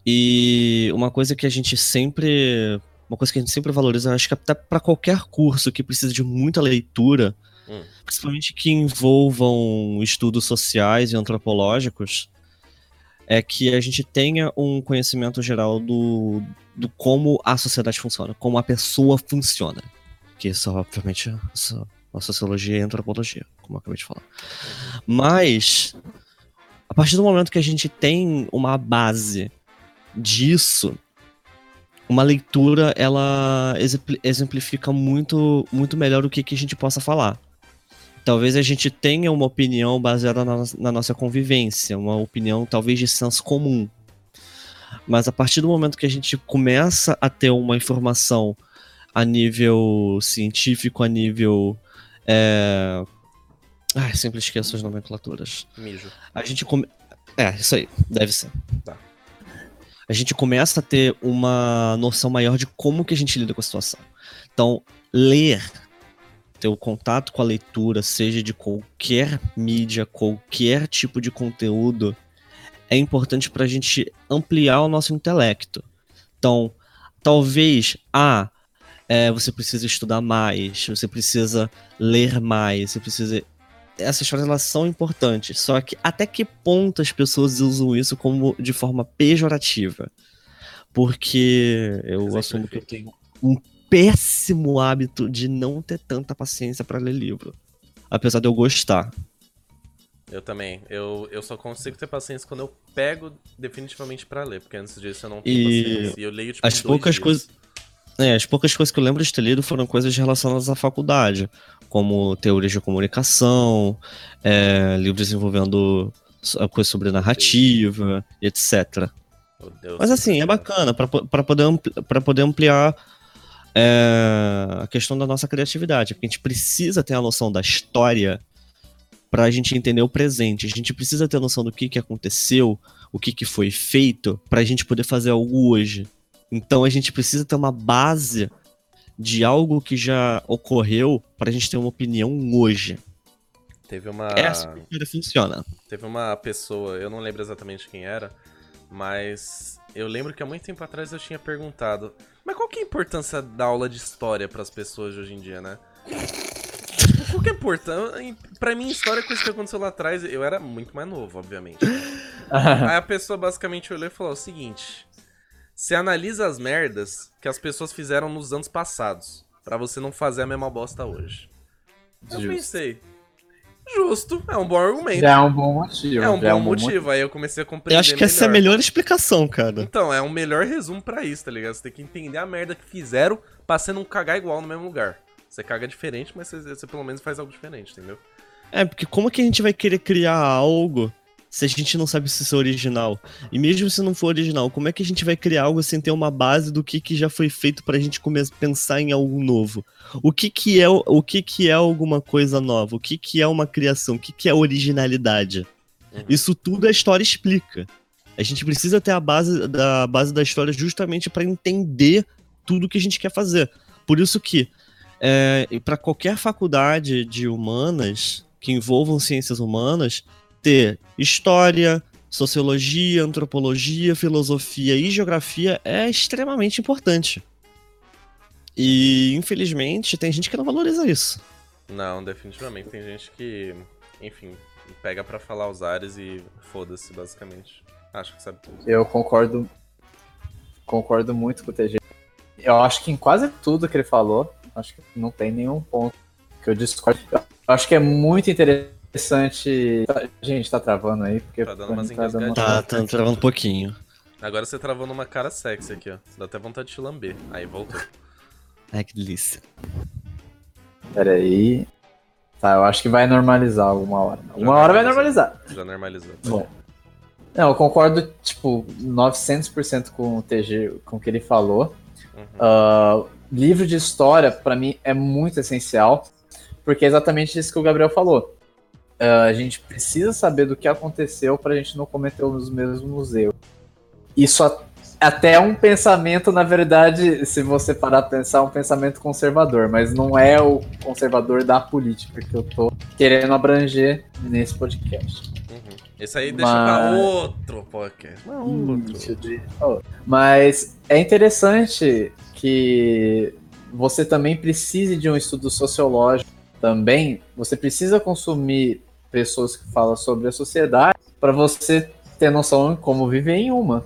e uma coisa que a gente sempre. Uma coisa que a gente sempre valoriza, eu acho que até para qualquer curso que precisa de muita leitura, Hum. principalmente que envolvam estudos sociais e antropológicos, é que a gente tenha um conhecimento geral do, do como a sociedade funciona, como a pessoa funciona. Que isso, obviamente, só- a sociologia e a antropologia, como eu acabei de falar. Mas, a partir do momento que a gente tem uma base disso, uma leitura, ela exempli- exemplifica muito, muito melhor o que, que a gente possa falar. Talvez a gente tenha uma opinião baseada na, na nossa convivência, uma opinião talvez de senso comum. Mas a partir do momento que a gente começa a ter uma informação a nível científico, a nível. É... Ai, sempre esqueço as nomenclaturas. Mijo. A gente come... É, isso aí, deve ser. Tá. A gente começa a ter uma noção maior de como que a gente lida com a situação. Então, ler, ter o contato com a leitura, seja de qualquer mídia, qualquer tipo de conteúdo, é importante para a gente ampliar o nosso intelecto. Então, talvez, ah, é, você precisa estudar mais, você precisa ler mais, você precisa essas histórias elas são importantes, só que até que ponto as pessoas usam isso como de forma pejorativa? Porque eu assumo que eu tenho um péssimo hábito de não ter tanta paciência para ler livro, apesar de eu gostar. Eu também. Eu, eu só consigo ter paciência quando eu pego definitivamente pra ler, porque antes disso eu não tenho E paciência. E eu leio tipo as poucas coisas- É, as poucas coisas que eu lembro de ter lido foram coisas relacionadas à faculdade, como teorias de comunicação, é, livros envolvendo a coisa sobre narrativa, etc. Mas assim, é bacana para poder, ampli- pra poder ampliar é, a questão da nossa criatividade. Porque a gente precisa ter a noção da história pra gente entender o presente. A gente precisa ter a noção do que, que aconteceu, o que, que foi feito, pra gente poder fazer algo hoje. Então a gente precisa ter uma base de algo que já ocorreu pra gente ter uma opinião hoje. Teve uma. É assim a história funciona. Teve uma pessoa, eu não lembro exatamente quem era, mas eu lembro que há muito tempo atrás eu tinha perguntado, mas qual que é a importância da aula de história pras pessoas de hoje em dia, né? Tipo, Qual que é a importância? Pra mim, história é coisa que aconteceu lá atrás. Eu era muito mais novo, obviamente. (laughs) Aí a pessoa basicamente olhou e falou o seguinte: Você analisa as merdas que as pessoas fizeram nos anos passados, pra você não fazer a mesma bosta hoje. Eu Justo. pensei, justo, é um bom argumento. Já é um bom motivo. É um já bom motivo. Aí eu comecei a compreender Eu acho que essa é a melhor. melhor explicação, cara. Então, é um melhor resumo pra isso, tá ligado? Você tem que entender a merda que fizeram pra você não cagar igual no mesmo lugar. Você caga diferente, mas você, você pelo menos faz algo diferente, entendeu? É, porque como que a gente vai querer criar algo se a gente não sabe se isso é original? E mesmo se não for original, como é que a gente vai criar algo sem ter uma base do que, que já foi feito pra gente começar a pensar em algo novo? O que que é, o que que é alguma coisa nova? O que que é uma criação? O que que é originalidade? Uhum. Isso tudo a história explica. A gente precisa ter a base da, base da história justamente pra entender tudo que a gente quer fazer. Por isso que, é, para qualquer faculdade de humanas que envolvam ciências humanas, ter história, sociologia, antropologia, filosofia e geografia é extremamente importante. E, infelizmente, tem gente que não valoriza isso. Não, definitivamente. Tem gente que, enfim, pega pra falar os ares e foda-se, basicamente. Acho que sabe tudo. Eu concordo. Concordo muito com o TG. Eu acho que em quase tudo que ele falou, acho que não tem nenhum ponto que eu discordo. Eu acho que é muito interessante. Tá- Gente, tá travando aí, porque. Tá dando umas tá engasgadinhas. Tá, tá travando um pouquinho. Agora você travou numa cara sexy aqui, ó. Dá até vontade de te lamber. Aí voltou. Ai, que delícia. Pera aí. Tá, eu acho que vai normalizar alguma hora. Uma hora vai normalizar. Já normalizou. Bom. Não, eu concordo, tipo, 900% com o TG, com o que ele falou. Uhum. Ah, livro de história, pra mim, é muito essencial, porque é exatamente isso que o Gabriel falou. Ah, a gente precisa saber do que aconteceu pra gente não cometer os mesmos erros. Isso a- até é um pensamento, na verdade, se você parar pra pensar, é um pensamento conservador, mas não é o conservador da política que eu tô querendo abranger nesse podcast. Uhum. Esse aí deixa Mas- pra outro podcast. Outro. Isso de- oh. Mas é interessante que você também precise de um estudo sociológico também. Você precisa consumir pessoas que falam sobre a sociedade para você ter noção de como viver em uma.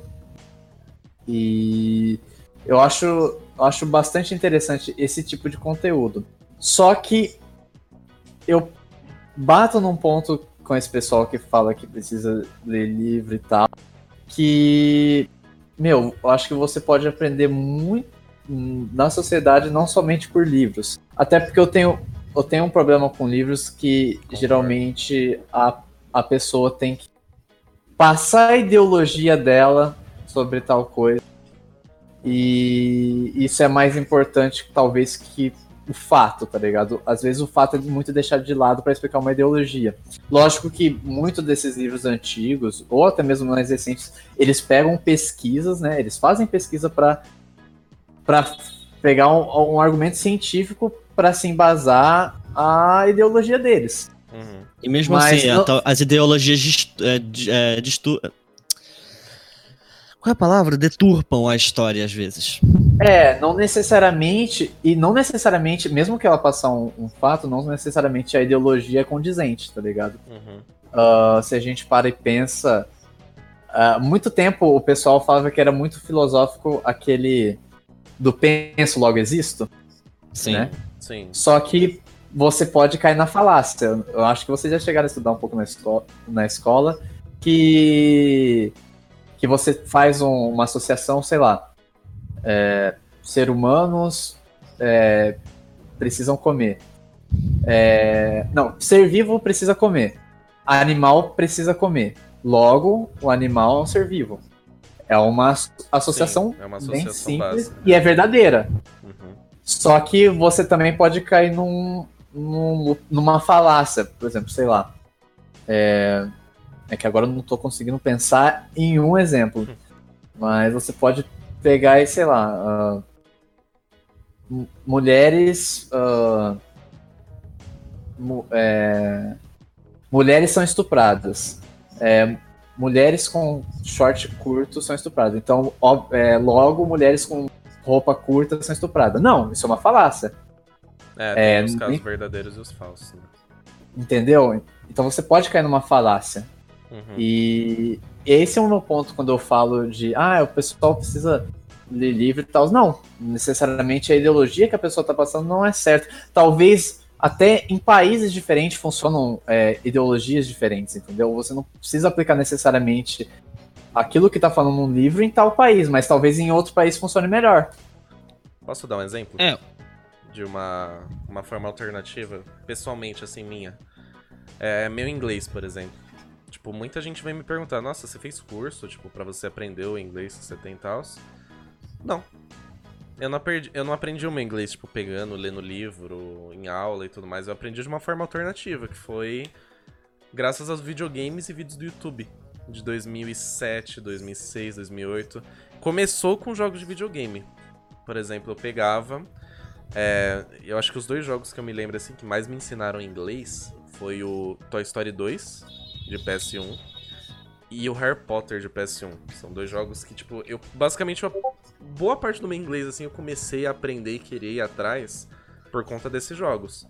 E eu acho, acho bastante interessante esse tipo de conteúdo. Só que eu bato num ponto com esse pessoal que fala que precisa ler livro e tal que, meu, eu acho que você pode aprender muito na sociedade não somente por livros. Até porque eu tenho, eu tenho um problema com livros que Concordo. geralmente a, a pessoa tem que passar a ideologia dela sobre tal coisa. E isso é mais importante, talvez, que o fato, tá ligado? Às vezes o fato é muito deixado de lado para explicar uma ideologia. Lógico que muitos desses livros antigos, ou até mesmo mais recentes, eles pegam pesquisas, né? Eles fazem pesquisa para para pegar um, um argumento científico para se embasar a ideologia deles. Uhum. E mesmo Mas assim, não- tal- as ideologias é, é, distu- Qual é a palavra? Deturpam a história às vezes. É, não necessariamente, e não necessariamente, mesmo que ela passar um, um fato, não necessariamente a ideologia é condizente, tá ligado? Uhum. Ah, se a gente para e pensa. há muito tempo o pessoal falava que era muito filosófico aquele do penso, logo existo. Sim. Né? Sim. Só que você pode cair na falácia. Eu acho que vocês já chegaram a estudar um pouco na, esco- na escola que, que você faz um- uma associação, sei lá, é, ser humanos é, precisam comer. É, não, ser vivo precisa comer. Animal precisa comer. Logo, o animal é um ser vivo. É uma associação, Sim, é uma bem associação simples básica. e é verdadeira. Uhum. Só que você também pode cair num, num- numa falácia, por exemplo, sei lá. É, é que agora eu não tô conseguindo pensar em um exemplo. Mas você pode pegar e, sei lá. mu- mulheres. ah, mu- é, mulheres são estupradas. É, mulheres com short curto são estupradas. Então, ó- é, logo, mulheres com roupa curta são estupradas. Não, isso é uma falácia. É, tem É, os casos verdadeiros e os falsos. Né? Entendeu? Então você pode cair numa falácia. Uhum. E esse é o meu ponto quando eu falo de ah, o pessoal precisa ler livro e tal. Não, necessariamente a ideologia que a pessoa está passando não é certa. Talvez até em países diferentes funcionam é, ideologias diferentes, entendeu? Você não precisa aplicar necessariamente aquilo que está falando num livro em tal país, mas talvez em outro país funcione melhor. Posso dar um exemplo? É. De uma, uma forma alternativa, pessoalmente, assim, minha. É meu inglês, por exemplo. Tipo, muita gente vem me perguntar, nossa, você fez curso, tipo, pra você aprender o inglês que você tem e tal? Não. Eu não, aprendi, eu não aprendi o meu inglês, tipo, pegando, lendo livro, em aula e tudo mais. Eu aprendi de uma forma alternativa, que foi graças aos videogames e vídeos do YouTube. De 2007, 2006, 2008. Começou com jogos de videogame. Por exemplo, eu pegava... é, eu acho que os dois jogos que eu me lembro, assim, que mais me ensinaram inglês foi o Toy Story 2, de PS1, e o Harry Potter de PS1. São dois jogos que, tipo, eu basicamente eu- boa parte do meu inglês assim eu comecei a aprender e querer ir atrás por conta desses jogos.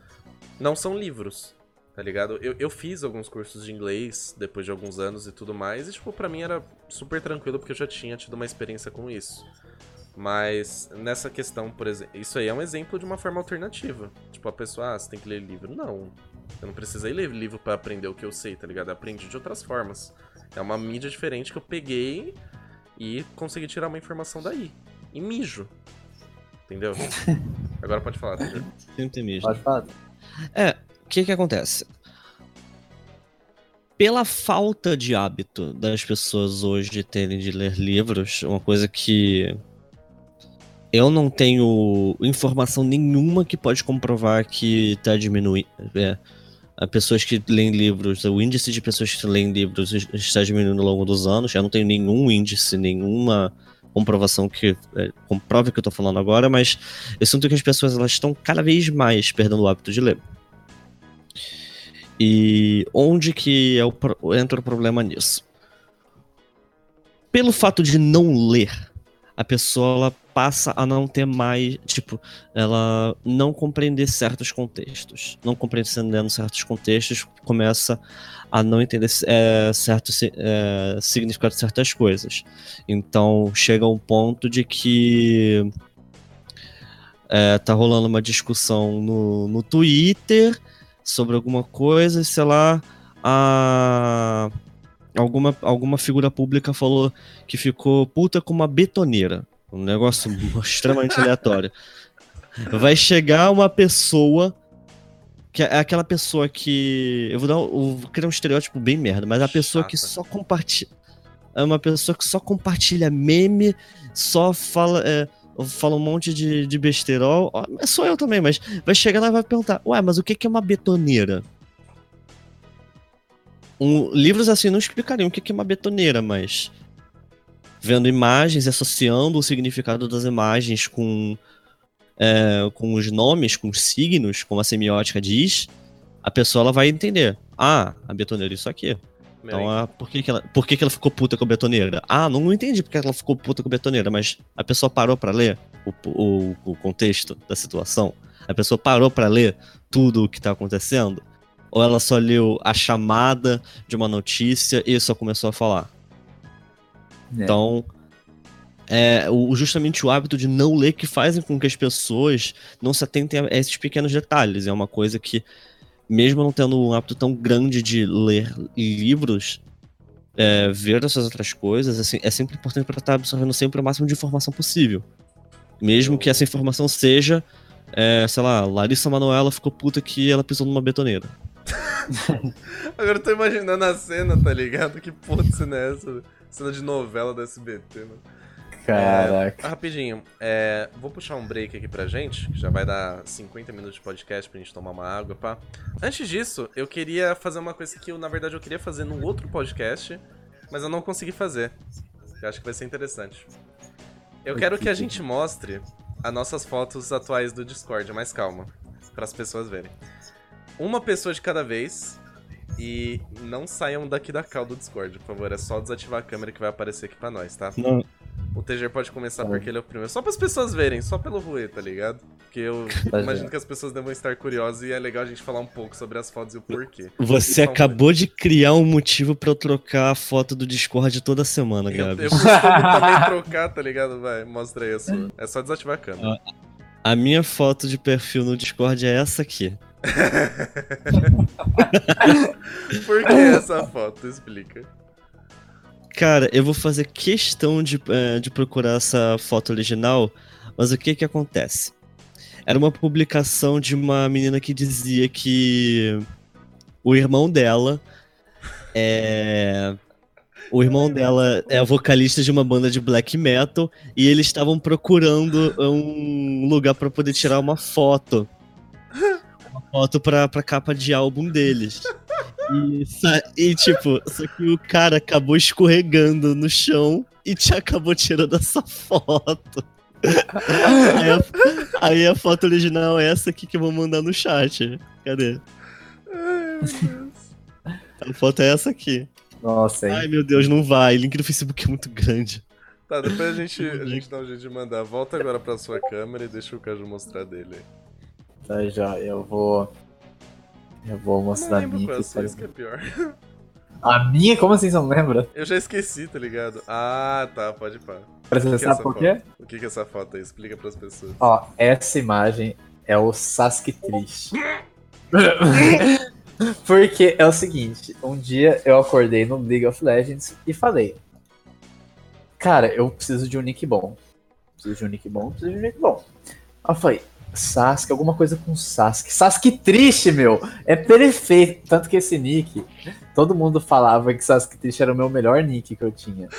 Não são livros, tá ligado? Eu, eu fiz alguns cursos de inglês depois de alguns anos e tudo mais, e tipo, pra mim era super tranquilo porque eu já tinha tido uma experiência com isso. Mas nessa questão, por exemplo, isso aí é um exemplo de uma forma alternativa. Tipo, a pessoa, ah, você tem que ler livro. Não, eu não precisei ler livro pra aprender o que eu sei, tá ligado? Eu aprendi de outras formas. É uma mídia diferente que eu peguei e consegui tirar uma informação daí. E mijo. Entendeu? (laughs) Agora pode falar, Pedro. Sempre mesmo. Pode falar. O que que acontece? Pela falta de hábito das pessoas hoje terem de ler livros, uma coisa que eu não tenho informação nenhuma que pode comprovar que tá diminuindo. É, pessoas que leem livros, o índice de pessoas que leem livros está diminuindo ao longo dos anos. Eu não tenho nenhum índice, nenhuma comprovação que é, comprove o que eu tô falando agora, mas eu sinto que as pessoas elas estão cada vez mais perdendo o hábito de ler. E onde que é o, entra o problema nisso? Pelo fato de não ler, a pessoa ela passa a não ter mais, tipo, ela não compreender certos contextos. Não compreendendo certos contextos, começa a não entender é, certo é, significado de certas coisas. Então chega um ponto de que é, tá rolando uma discussão no, no Twitter sobre alguma coisa, e, sei lá, a alguma, alguma figura pública falou que ficou puta com uma betoneira. Um negócio (laughs) extremamente aleatório. Vai chegar uma pessoa que é aquela pessoa que eu vou dar eu vou criar um estereótipo bem merda, mas a pessoa que Chata. só compartilha é uma pessoa que só compartilha meme, só fala é, fala um monte de, de besterol. Ó, Sou eu também, mas vai chegar lá e vai perguntar: Ué, mas o que é uma betoneira? Um, livros assim não explicariam o que que é uma betoneira, mas vendo imagens e associando o significado das imagens com, é, com os nomes, com os signos, como a semiótica diz, a pessoa ela vai entender. Ah, a betoneira é isso aqui. Então, ah, por, que, que, ela, por que, que ela ficou puta com a betoneira? Ah, não entendi porque ela ficou puta com a betoneira, mas a pessoa parou pra ler o, o, o contexto da situação? A pessoa parou pra ler tudo o que tá acontecendo? Ou ela só leu a chamada de uma notícia e só começou a falar? É. Então, é o, justamente o hábito de não ler que fazem com que as pessoas não se atentem a esses pequenos detalhes. É uma coisa que, mesmo não tendo um hábito tão grande de ler livros, é, ver essas outras coisas, assim, é sempre importante para estar absorvendo sempre o máximo de informação possível. Mesmo que essa informação seja, é, sei lá, Larissa Manoela ficou puta que ela pisou numa betoneira. (laughs) Agora eu tô imaginando a cena, tá ligado? Que de cena é essa? Cena de novela da SBT, mano. Caraca. É, rapidinho, é, vou puxar um break aqui pra gente, que já vai dar 50 minutos de podcast pra gente tomar uma água, pá. Antes disso, eu queria fazer uma coisa que eu, na verdade, eu queria fazer num outro podcast, mas eu não consegui fazer. Eu acho que vai ser interessante. Eu quero que a gente mostre as nossas fotos atuais do Discord, mas calma, para as pessoas verem. Uma pessoa de cada vez e não saiam daqui da cal do Discord, por favor. É só desativar a câmera que vai aparecer aqui pra nós, tá? Não, O TG pode começar Tá. porque ele é o primeiro. Só para as pessoas verem, só pelo ruê, tá ligado? Porque eu (laughs) Tá imagino já. que as pessoas devem estar curiosas e é legal a gente falar um pouco sobre as fotos e o porquê. Você um acabou de criar um motivo pra eu trocar a foto do Discord toda semana, Eu, Gabi. eu costumo também trocar, tá ligado? Vai, mostra aí a sua. É só desativar a câmera. A minha foto de perfil no Discord é essa aqui. (laughs) Por que essa foto? Explica. Cara, eu vou fazer questão de, eh, de procurar essa foto original, mas o que que acontece? Era uma publicação de uma menina que dizia que o irmão dela é. O irmão dela é vocalista de uma banda de black metal e eles estavam procurando um lugar pra poder tirar uma foto. Uma foto pra, pra capa de álbum deles. E, e, tipo, só que o cara acabou escorregando no chão e te acabou tirando essa foto. aí, a, aí a foto original é essa aqui que eu vou mandar no chat. Cadê? Ai, meu Deus. A foto é essa aqui. Nossa, hein? Ai meu Deus, não vai. Link do Facebook é muito grande. Tá, depois a gente, a gente dá um jeito de mandar. Volta agora pra sua câmera e deixa o Caju mostrar dele aí. Tá, já, eu vou. Eu vou Eu não mostrar a minha qual é aqui. isso que é pior. A minha? Como assim você não lembra? Eu já esqueci, tá ligado? Ah, tá, pode pá. Pra você é sabe por quê? O que que é essa foto aí? Explica pras pessoas. Ó, essa imagem é o Sasuke triste. (laughs) Porque é o seguinte, um dia eu acordei no League of Legends e falei: Cara, eu preciso de um nick bom. Preciso de um nick bom, preciso de um nick bom. Aí eu falei, Sasuke, alguma coisa com Sasuke. Sasuke triste, meu! É perfeito. Tanto que esse nick, todo mundo falava que Sasuke triste era o meu melhor nick que eu tinha.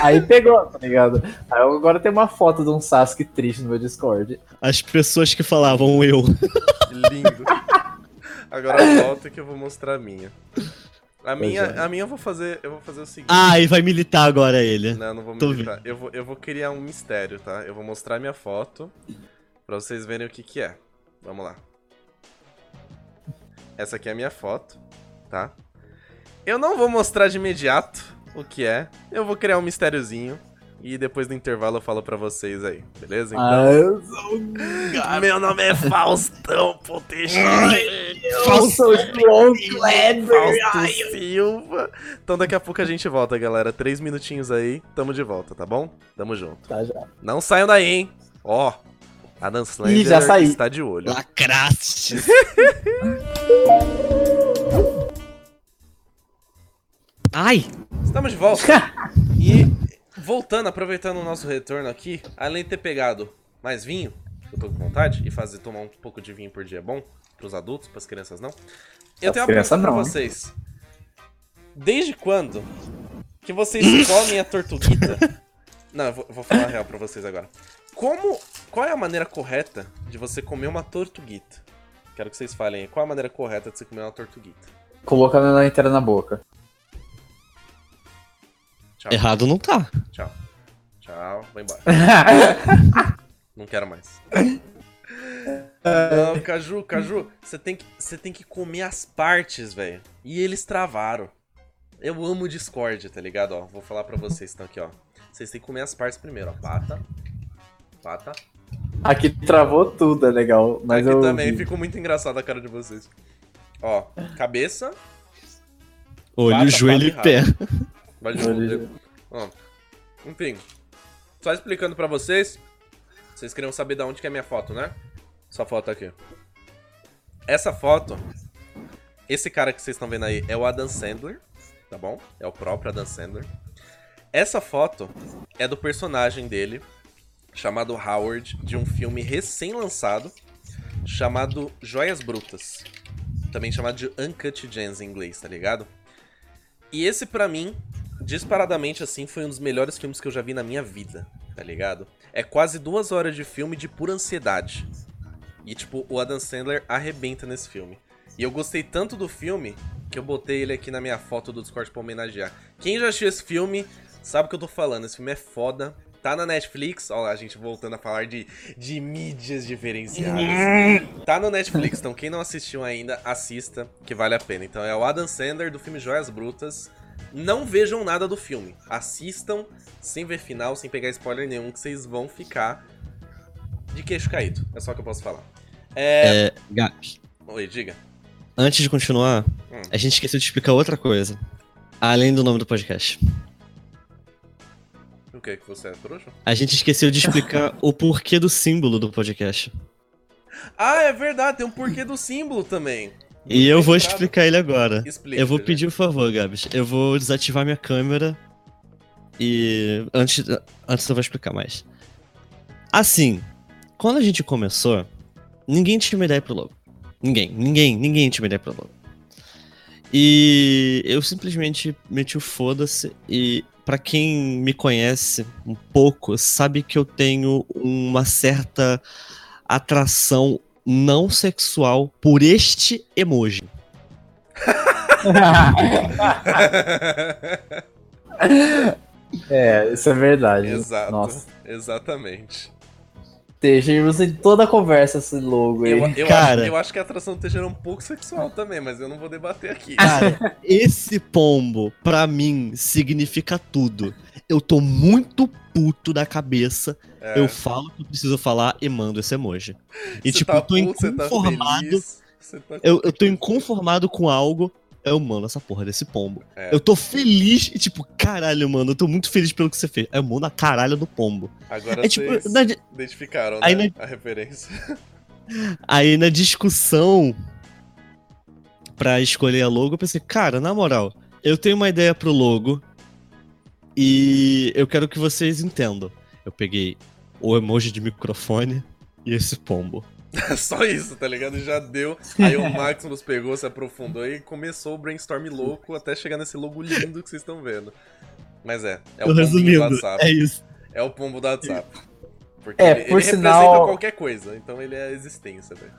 Aí pegou, tá ligado? Aí agora tem uma foto de um Sasuke triste no meu Discord. As pessoas que falavam eu. Que lindo. Agora volta que eu vou mostrar a minha. A minha, é. a minha eu vou fazer, eu vou fazer o seguinte. Ah, e vai militar agora ele. Não, não vou militar. Eu vou, eu vou criar um mistério, tá? Eu vou mostrar minha foto pra vocês verem o que que é. Vamos lá. Essa aqui é a minha foto, tá? Eu não vou mostrar de imediato o que é. Eu vou criar um mistériozinho e depois do intervalo eu falo pra vocês aí, beleza? Então, Ah, eu meu nome é Faustão sou João Kleber. Fausto Silva. Então daqui a pouco a gente volta, galera. Três minutinhos aí, tamo de volta, tá bom? Tamo junto. Tá já. Não saiam daí, hein? Ó, a Ih, já saí. está de olho. Lacraste. (laughs) Ai! Estamos de volta. (laughs) e voltando, aproveitando o nosso retorno aqui, além de ter pegado mais vinho, que eu tô com vontade, e fazer tomar um pouco de vinho por dia é bom, pros adultos, pras crianças não. Eu Pras tenho uma pergunta crianças pra não, hein? vocês. Desde quando que vocês (laughs) comem a tortuguita? Não, eu vou, eu vou falar a real pra vocês agora. Como. Qual é a maneira correta de você comer uma tortuguita? Quero que vocês falem aí. Qual é a maneira correta de você comer uma tortuguita? Colocando ela inteira na boca. Tchau. Errado não tá. Tchau. Tchau. Vou embora. (laughs) Não quero mais. Não, Caju, Caju, você tem que, você tem que comer as partes, velho. E eles travaram. Eu amo o Discord, tá ligado? Ó, vou falar pra vocês então aqui, ó. Vocês têm que comer as partes primeiro, ó. Pata. Pata. Aqui travou tudo, é legal. Mas Aqui eu também vi. ficou muito engraçado a cara de vocês. Ó, cabeça. Olho, Pata, joelho pata e e pé. (laughs) Vai de. Ó, enfim. Só explicando pra vocês. Vocês queriam saber de onde que é minha foto, né? Essa foto aqui. Essa foto. Esse cara que vocês estão vendo aí é o Adam Sandler, tá bom? É o próprio Adam Sandler. Essa foto é do personagem dele, chamado Howard, de um filme recém-lançado, chamado Joias Brutas. Também chamado de Uncut Gems em inglês, tá ligado? E esse, pra mim, disparadamente assim, foi um dos melhores filmes que eu já vi na minha vida, tá ligado? É quase duas horas de filme de pura ansiedade. E, tipo, o Adam Sandler arrebenta nesse filme. E eu gostei tanto do filme que eu botei ele aqui na minha foto do Discord pra homenagear. Quem já assistiu esse filme sabe o que eu tô falando. Esse filme é foda. Tá na Netflix, ó, a gente voltando a falar de, de mídias diferenciadas. tá no Netflix, então quem não assistiu ainda, assista, que vale a pena. Então é o Adam Sandler do filme Joias Brutas. Não vejam nada do filme. Assistam sem ver final, sem pegar spoiler nenhum, que vocês vão ficar de queixo caído. É só o que eu posso falar. É. É, Oi, diga. antes de continuar, Hum. a gente esqueceu de explicar outra coisa. Além do nome do podcast. O que? Que você é trouxa? A gente esqueceu de explicar (laughs) o porquê do símbolo do podcast. Ah, é verdade, tem um porquê do símbolo também. E eu vou explicar ele agora. Explica. Eu vou gente. pedir um favor, Gabs. Eu vou desativar minha câmera e antes, antes eu vou explicar mais. Assim, quando a gente começou, ninguém tinha uma ideia pro logo. Ninguém, ninguém, ninguém tinha uma ideia pro logo. E eu simplesmente meti o foda-se e pra quem me conhece um pouco, sabe que eu tenho uma certa atração não sexual por este emoji. (laughs) É, isso é verdade. Exato. Nossa. Exatamente. Tejamos em toda a conversa esse logo aí. Eu, eu, Cara. acho, eu acho que a atração do Teixeira é um pouco sexual também, mas eu não vou debater aqui. Cara, (laughs) esse pombo, pra mim, significa tudo. Eu tô muito puto da cabeça. É. Eu falo o que eu preciso falar e mando esse emoji. E, Você tipo, tá eu tô puto, você tá inconformado. você tá- eu, eu tô inconformado com algo. Eu mando essa porra desse pombo. É. Eu tô feliz e, tipo, caralho, mano, eu tô muito feliz pelo que você fez. Eu mando a caralho do pombo. Agora É tipo, na, identificaram, aí né? na- A referência. (laughs) Aí na discussão pra escolher a logo, eu pensei, cara, na moral, eu tenho uma ideia pro logo e eu quero que vocês entendam. Eu peguei o emoji de microfone e esse pombo. (laughs) Só isso, tá ligado? Já deu. Aí o Maximus pegou, se aprofundou e começou o brainstorm louco até chegar nesse logo lindo que vocês estão vendo. Mas é, é o pombo do WhatsApp. é isso. É o pombo do WhatsApp. Porque É, ele, por ele sinal- representa qualquer coisa, então ele é a existência, velho.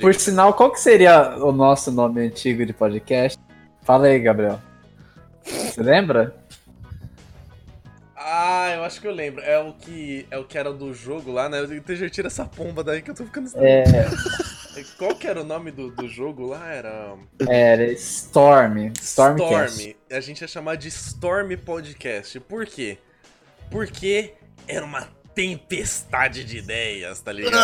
Por Diga. sinal, qual que seria o nosso nome antigo de podcast? Fala aí, Gabriel. Você lembra? Ah, eu acho que eu lembro. É o que é o que era do jogo lá, né? Eu TG, tira essa pomba daí que eu tô ficando. É, (laughs) Qual que era o nome do, do jogo lá? Era. era Storm. Stormcast. Storm. A gente ia chamar de Storm Podcast. Por quê? Porque era uma tempestade de ideias, tá ligado? (laughs)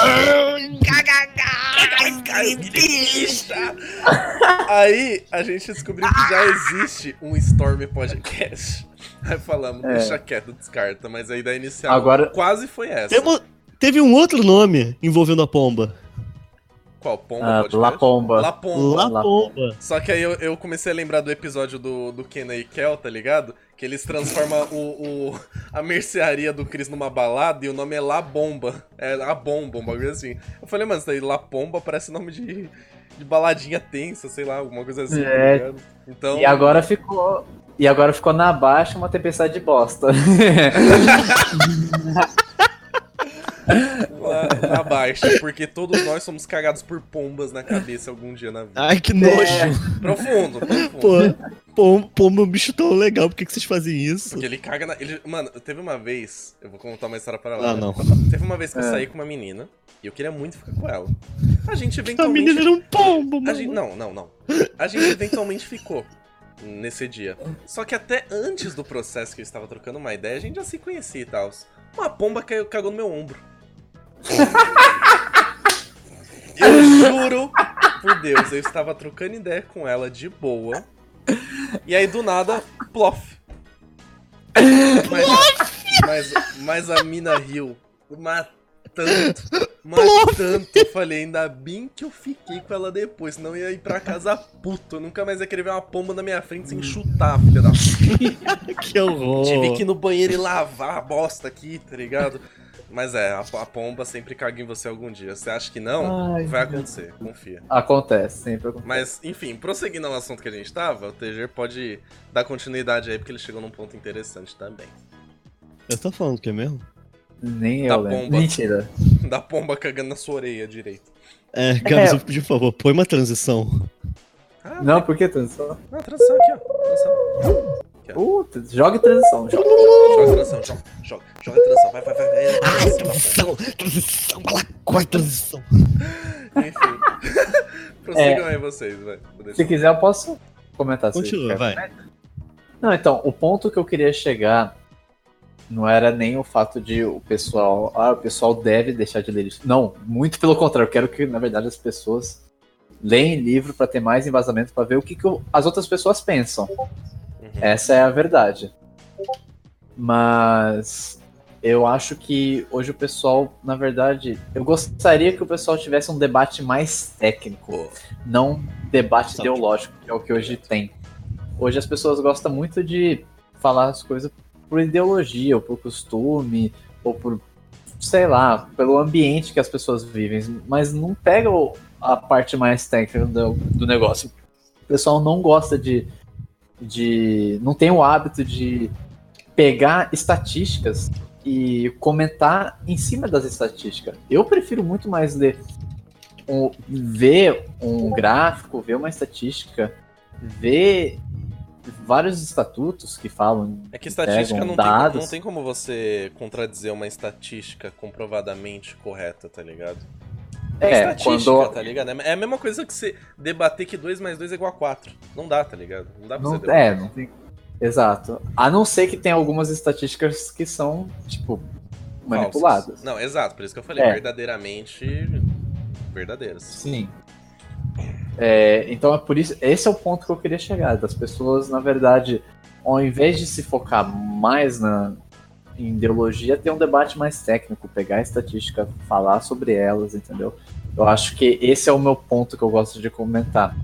Aí a gente descobriu que já existe um Storm Podcast. Aí falamos, É. deixa quieto, descarta. Mas a ideia inicial Agora- quase foi essa. Teve um outro nome envolvendo a pomba. Qual? Pomba Ah, Podcast? La Pomba. La Pomba. La pomba. Só que aí eu, eu comecei a lembrar do episódio do, do Kenna e Kel, tá ligado? Que eles transformam o, o- a mercearia do Chris numa balada e o nome é La Bomba. É a Bomba, um bagulho assim. Eu falei, mano, isso daí La Pomba parece nome de, de baladinha tensa, sei lá, alguma coisa assim, É. tá ligado? Então. E agora ficou. E agora ficou na baixa uma tempestade de bosta. (laughs) (laughs) lá, na baixa, porque todos nós somos cagados por pombas na cabeça algum dia na vida. Ai, que nojo. Profundo, profundo. Pô, pombo é um bicho tão legal, por que, que vocês fazem isso? Porque ele caga na. Ele, mano, teve uma vez. Eu vou contar uma história para lá. Ah, não. Teve uma vez que eu É. saí com uma menina e eu queria muito ficar com ela. A gente A eventualmente. menina era um pombo, a mano. gente, não, não, não. A gente eventualmente ficou nesse dia. Só que até antes do processo que eu estava trocando uma ideia, a gente já se conhecia e tal. Uma pomba caiu, cagou no meu ombro. Eu juro por Deus, eu estava trocando ideia com ela de boa. E aí do nada, plof. Mas, mas, mas a mina riu. Mas tanto. Eu falei, ainda bem que eu fiquei com ela depois, senão eu ia ir pra casa puto. Eu nunca mais ia querer ver uma pomba na minha frente sem chutar, filha da (laughs) Que horror. Tive que ir no banheiro e lavar a bosta aqui, tá ligado? Mas é, a, a pomba sempre caga em você algum dia. Você acha que não? Ai, vai acontecer, confia. Acontece, sempre acontece. Mas, enfim, prosseguindo ao assunto que a gente tava, o TG pode dar continuidade aí, porque ele chegou num ponto interessante também. Eu tô falando que é mesmo? Nem Tá eu lembro. bomba. Mentira. (laughs) Da pomba cagando na sua orelha direito. É, Gabs, por favor, põe uma transição. Ah, Não, por que transição? não, transição aqui, ó. Transição. Puta, joga transição. Joga. Joga transição, joga, joga, joga transição, vai, vai, vai. vai. Ai, transição, transição, qual é transição? Enfim. (laughs) Prossigam aí vocês, vai. Se quiser, eu posso comentar. Continua, vai. Não, então, o ponto que eu queria chegar não era nem o fato de o pessoal. Ah, o pessoal deve deixar de ler isso. Não, muito pelo contrário. Eu quero que, na verdade, as pessoas leem livro para ter mais embasamento, para ver o que, que as outras pessoas pensam. Essa é a verdade. Mas eu acho que hoje o pessoal, na verdade, eu gostaria que o pessoal tivesse um debate mais técnico, não debate Sabe. ideológico, que é o que hoje tem. Hoje as pessoas gostam muito de falar as coisas por ideologia, ou por costume, ou por, sei lá, pelo ambiente que as pessoas vivem, mas não pega a parte mais técnica do, do negócio. O pessoal não gosta de, de. não tem o hábito de pegar estatísticas e comentar em cima das estatísticas. Eu prefiro muito mais ler um- ver um gráfico, ver uma estatística, ver vários estatutos que falam. É que estatística não tem, dados. não tem como você contradizer uma estatística comprovadamente correta, tá ligado? É, estatística, quando. tá ligado? É a mesma coisa que você debater que 2 mais 2 é igual a 4. Não dá, tá ligado? Não dá pra Não, você debater. é, não tem. Exato. A não ser que tem algumas estatísticas que são, tipo, manipuladas. Falsas. Não, exato, por isso que eu falei, É. verdadeiramente verdadeiras. Sim. É, então é por isso. Esse é o ponto que eu queria chegar. Das pessoas, na verdade, ao invés de se focar mais na em ideologia, ter um debate mais técnico, pegar a estatística, falar sobre elas, entendeu? Eu acho que esse é o meu ponto que eu gosto de comentar.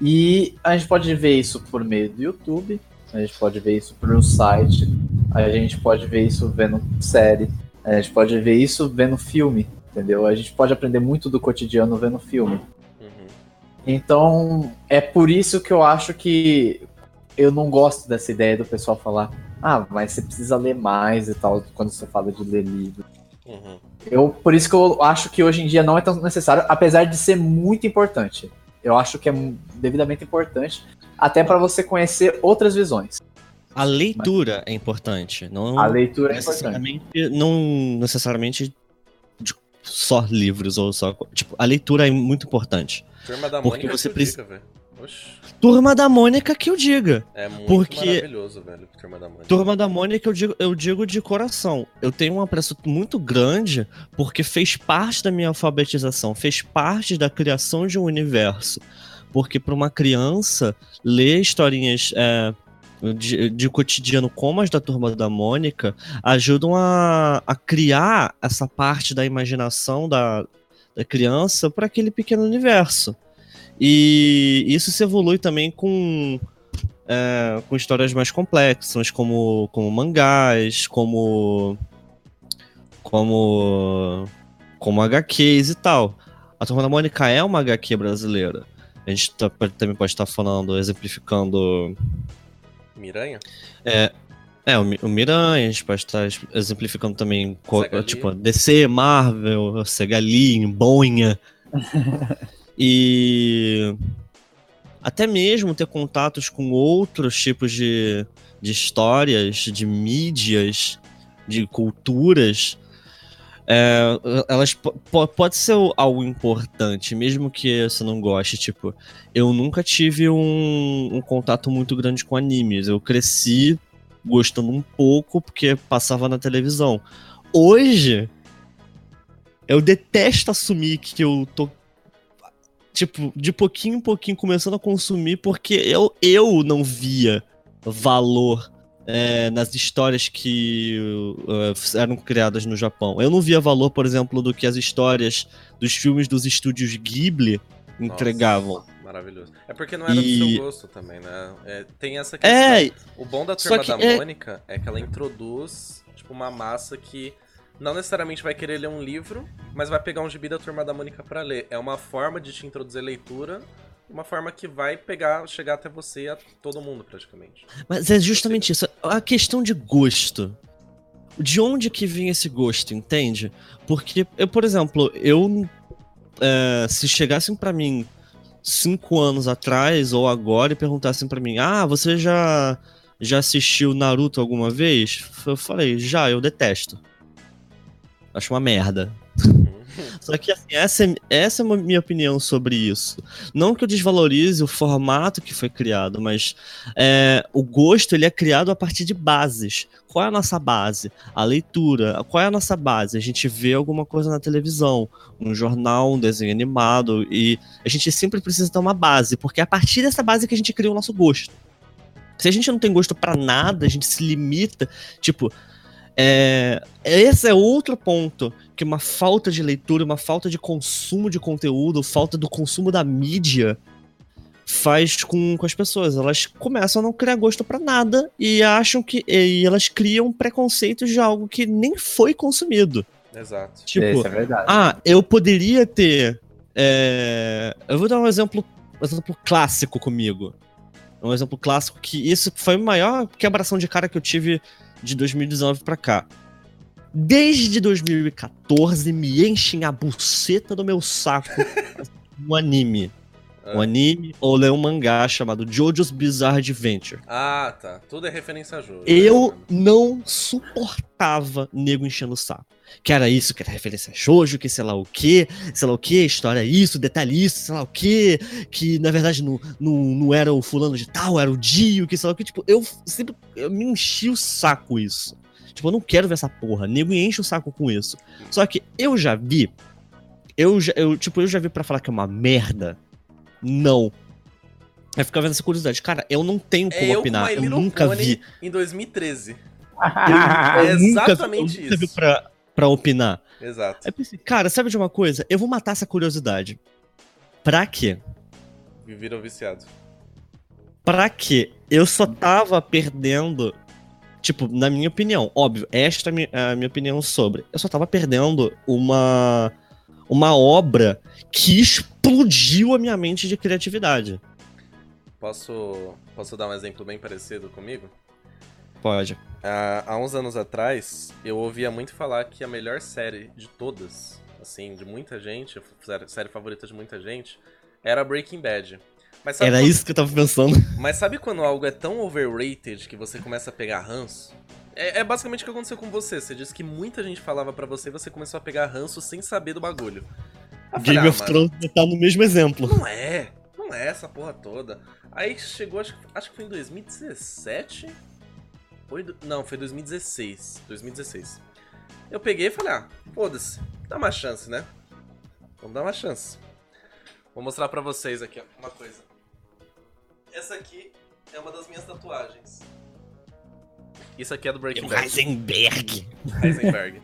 E a gente pode ver isso por meio do YouTube, a gente pode ver isso por um site, a gente pode ver isso vendo série, a gente pode ver isso vendo filme, entendeu? A gente pode aprender muito do cotidiano vendo filme. Uhum. Então, é por isso que eu acho que eu não gosto dessa ideia do pessoal falar, ah, mas você precisa ler mais e tal, quando você fala de ler livro. Uhum. Eu, por isso que eu acho que hoje em dia não é tão necessário, apesar de ser muito importante. Eu acho que é devidamente importante, até para você conhecer outras visões. A leitura é importante, não A leitura é importante. necessariamente, não necessariamente de só livros ou só. Tipo, a leitura é muito importante. Turma da Porque você que eu precisa-. Oxi, Turma da Mônica que eu diga. é muito Porque- maravilhoso, velho, Turma da Mônica. Turma da Mônica eu digo, eu digo de coração. Eu tenho um apreço muito grande porque fez parte da minha alfabetização, fez parte da criação de um universo. Porque para uma criança, ler historinhas é, de, de cotidiano como as da Turma da Mônica ajudam a, a criar essa parte da imaginação da, da criança para aquele pequeno universo. E isso se evolui também com é, com histórias mais complexas, como, como mangás, como. como. como HQs e tal. A Turma da Mônica é uma HQ brasileira. A gente tá- pode- também pode estar falando, exemplificando. Miranha? É, o, Mi- o Miranha, a gente pode estar es- exemplificando também, tipo, DC, Marvel, Segalin, Bonha. (laughs) e até mesmo ter contatos com outros tipos de, de histórias, de mídias, de culturas. é, elas po- po- pode ser algo importante, mesmo que você não goste. Tipo, eu nunca tive um, um contato muito grande com animes. Eu cresci gostando um pouco porque passava na televisão. Hoje, eu detesto assumir que eu tô, tipo, de pouquinho em pouquinho começando a consumir porque eu, eu não via valor é, nas histórias que uh, eram criadas no Japão. Eu não via valor, por exemplo, do que as histórias dos filmes dos estúdios Ghibli entregavam. Nossa, maravilhoso. É porque não era do E- seu gosto também, né? É, tem essa questão. É, O bom da Turma que da é- Mônica é que ela introduz, tipo, uma massa que não necessariamente vai querer ler um livro, mas vai pegar um gibi da Turma da Mônica pra ler. É uma forma de te introduzir leitura, uma forma que vai pegar, chegar até você, a todo mundo praticamente. Mas é justamente isso. A questão de gosto. De onde que vem esse gosto, entende? Porque, eu, por exemplo, eu. é, se chegassem pra mim cinco anos atrás ou agora e perguntassem pra mim: Ah, você já, já assistiu Naruto alguma vez? Eu falei: Já, eu detesto. Acho uma merda. (laughs) Só que assim, essa, é, essa é a minha opinião sobre isso. Não que eu desvalorize o formato que foi criado, mas é, o gosto ele é criado a partir de bases. Qual é a nossa base? A leitura. Qual é a nossa base? A gente vê alguma coisa na televisão, um jornal, um desenho animado, e a gente sempre precisa ter uma base, porque é a partir dessa base que a gente cria o nosso gosto. Se a gente não tem gosto para nada, a gente se limita, tipo, é, esse é outro ponto que uma falta de leitura, uma falta de consumo de conteúdo, falta do consumo da mídia faz com, com as pessoas. Elas começam a não criar gosto para nada e acham que e elas criam preconceitos de algo que nem foi consumido. Exato. Tipo, é verdade. ah, eu poderia ter. é, Eu vou dar um exemplo, um exemplo clássico comigo. Um exemplo clássico que isso foi a maior quebração de cara que eu tive de 2019 pra cá. Desde 2014 me enchem a buceta do meu saco um anime. (laughs) Um Ah. anime ou ler um mangá chamado JoJo's Bizarre Adventure. Ah, tá. Tudo é referência a jogo. Eu não suportava nego enchendo o saco. Que era isso, que era referência a Jojo, que sei lá o que, sei lá o que, história isso, detalhe isso, sei lá o que, que na verdade não, não, não era o fulano de tal, era o Dio, que sei lá o que, tipo, eu sempre eu me enchi o saco isso. Tipo, eu não quero ver essa porra, nego enche o saco com isso. Só que eu já vi, eu já, eu, tipo, eu já vi pra falar que é uma merda, não. Aí ficava vendo essa curiosidade, cara, eu não tenho É como eu opinar, My eu Little nunca Pony vi. em 2013. (laughs) Eu É nunca- exatamente eu nunca vi isso. pra, pra opinar. Exato. Aí pensei, cara, sabe de uma coisa? Eu vou matar essa curiosidade. Pra quê? Viram viciado. Pra quê? Eu só tava perdendo. Tipo, na minha opinião, óbvio, esta é a mi- a minha opinião sobre. Eu só tava perdendo uma. Uma obra que explodiu a minha mente de criatividade. Posso, posso dar um exemplo bem parecido comigo? Pode. Há, há uns anos atrás, eu ouvia muito falar que a melhor série de todas, assim, de muita gente, série- favorita de muita gente, era Breaking Bad. Era quando, isso que eu tava pensando. mas sabe quando algo é tão overrated que você começa a pegar ranço? É, é basicamente o que aconteceu com você. Você disse que muita gente falava pra você e você começou a pegar ranço sem saber do bagulho. Eu falei, Game "Ah, of Thrones tá no mesmo exemplo. Não é, não é essa porra toda. Aí chegou, acho, acho que foi em 2017. Foi do- não, foi 2016. 2016. Eu peguei e falei, ah, foda-se, dá uma chance, né? Vamos dar uma chance. Vou mostrar pra vocês aqui, ó, uma coisa. Essa aqui é uma das minhas tatuagens. Isso aqui é do Breaking Bad. Heisenberg. Heisenberg.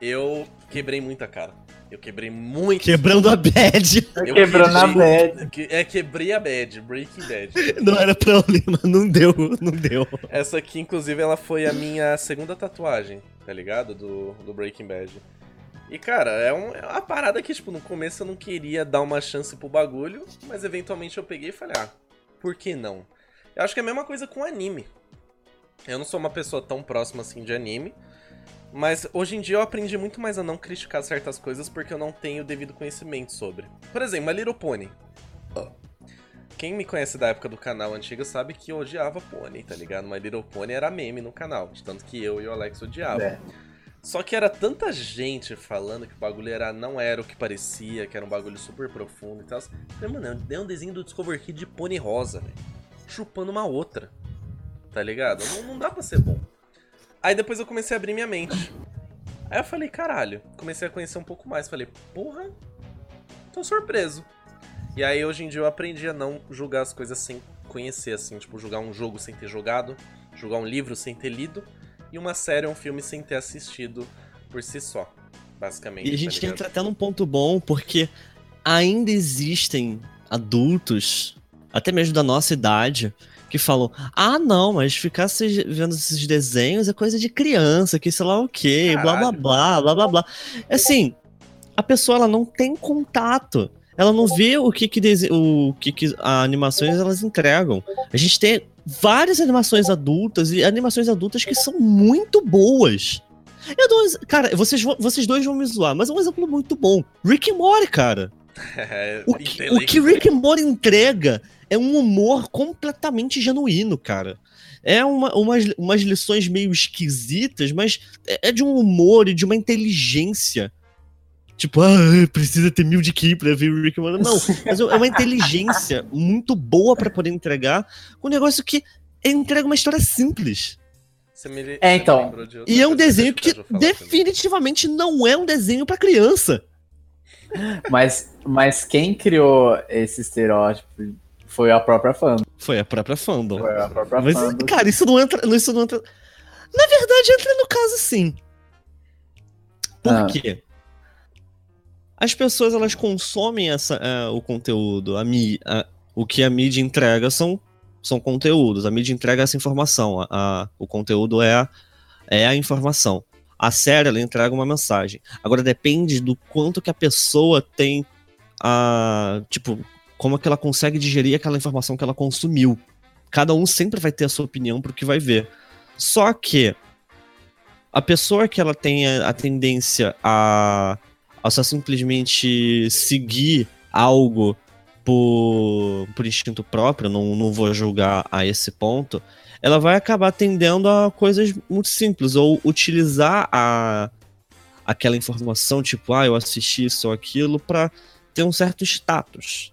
Eu quebrei muita cara. Eu quebrei muito. Quebrando a bad. Eu Quebrando a quebrei- bad. É, quebrei a bad, Breaking Bad. (laughs) Não era mas não deu, não deu. Essa aqui, inclusive, ela foi a minha segunda tatuagem, tá ligado? Do, do Breaking Bad. E, cara, é, um- é uma parada que, tipo, no começo eu não queria dar uma chance pro bagulho, mas eventualmente eu peguei e falei, ah, por que não? Eu acho que é a mesma coisa com anime. Eu não sou uma pessoa tão próxima assim de anime, mas hoje em dia eu aprendi muito mais a não criticar certas coisas porque eu não tenho o devido conhecimento sobre. Por exemplo, My Little Pony. Quem me conhece da época do canal antigo sabe que eu odiava Pony, tá ligado? My Little Pony era meme no canal, de tanto que eu e o Alex odiava. É. Só que era tanta gente falando que o bagulho era, não era o que parecia, que era um bagulho super profundo e tal. Eu Falei, mano, é um desenho do Discover Kid de pônei rosa, velho. Chupando uma outra. Tá ligado? Não, não dá pra ser bom. Aí depois eu comecei a abrir minha mente. Aí eu falei, caralho. Comecei a conhecer um pouco mais. Falei, porra, tô surpreso. E aí hoje em dia eu aprendi a não julgar as coisas sem conhecer, assim. Tipo, julgar um jogo sem ter jogado, julgar um livro sem ter lido e uma série ou um filme sem ter assistido por si só, basicamente. E a tá gente ligado? entra até num ponto bom, porque ainda existem adultos, até mesmo da nossa idade, que falam: ah, não, mas ficar se- vendo esses desenhos é coisa de criança, que sei lá o quê, blá blá blá, blá blá blá. Assim, a pessoa ela não tem contato. Ela não vê o que que, dese- o que, que as animações elas entregam. A gente tem várias animações adultas e animações adultas que são muito boas. Eu dou cara, vocês, vocês dois vão me zoar, mas é um exemplo muito bom. Rick and Morty, cara. (laughs) O que, o que Rick and Morty entrega é um humor completamente genuíno, cara. É uma, umas, umas lições meio esquisitas, mas é é de um humor e de uma inteligência. Tipo, ah, precisa ter mil de ki pra ver o Rick and Morty. Não, (laughs) mas é uma inteligência muito boa pra poder entregar um negócio que entrega uma história simples. Você me É, você me então. E é um desenho que que definitivamente não é um desenho pra criança. Mas, mas quem criou esse estereótipo foi a própria fã. Foi a própria fandom. Foi a própria Mas, fã. do- cara, isso não entra. Isso não entra. Na verdade, entra no caso sim. Por Ah. quê? As pessoas elas consomem essa, é, o conteúdo, a, a- o que a mídia entrega são, são conteúdos. A mídia entrega essa informação. A, a- o conteúdo é a, é a informação. A série ela entrega uma mensagem. Agora depende do quanto que a pessoa tem a. Tipo, como é que ela consegue digerir aquela informação que ela consumiu. Cada um sempre vai ter a sua opinião pro que vai ver. Só que a pessoa que ela tem a, tendência a, a só simplesmente seguir algo por, por instinto próprio, não, não vou julgar a esse ponto, ela vai acabar tendendo a coisas muito simples, ou utilizar a, aquela informação, tipo, ah, eu assisti isso ou aquilo, para ter um certo status.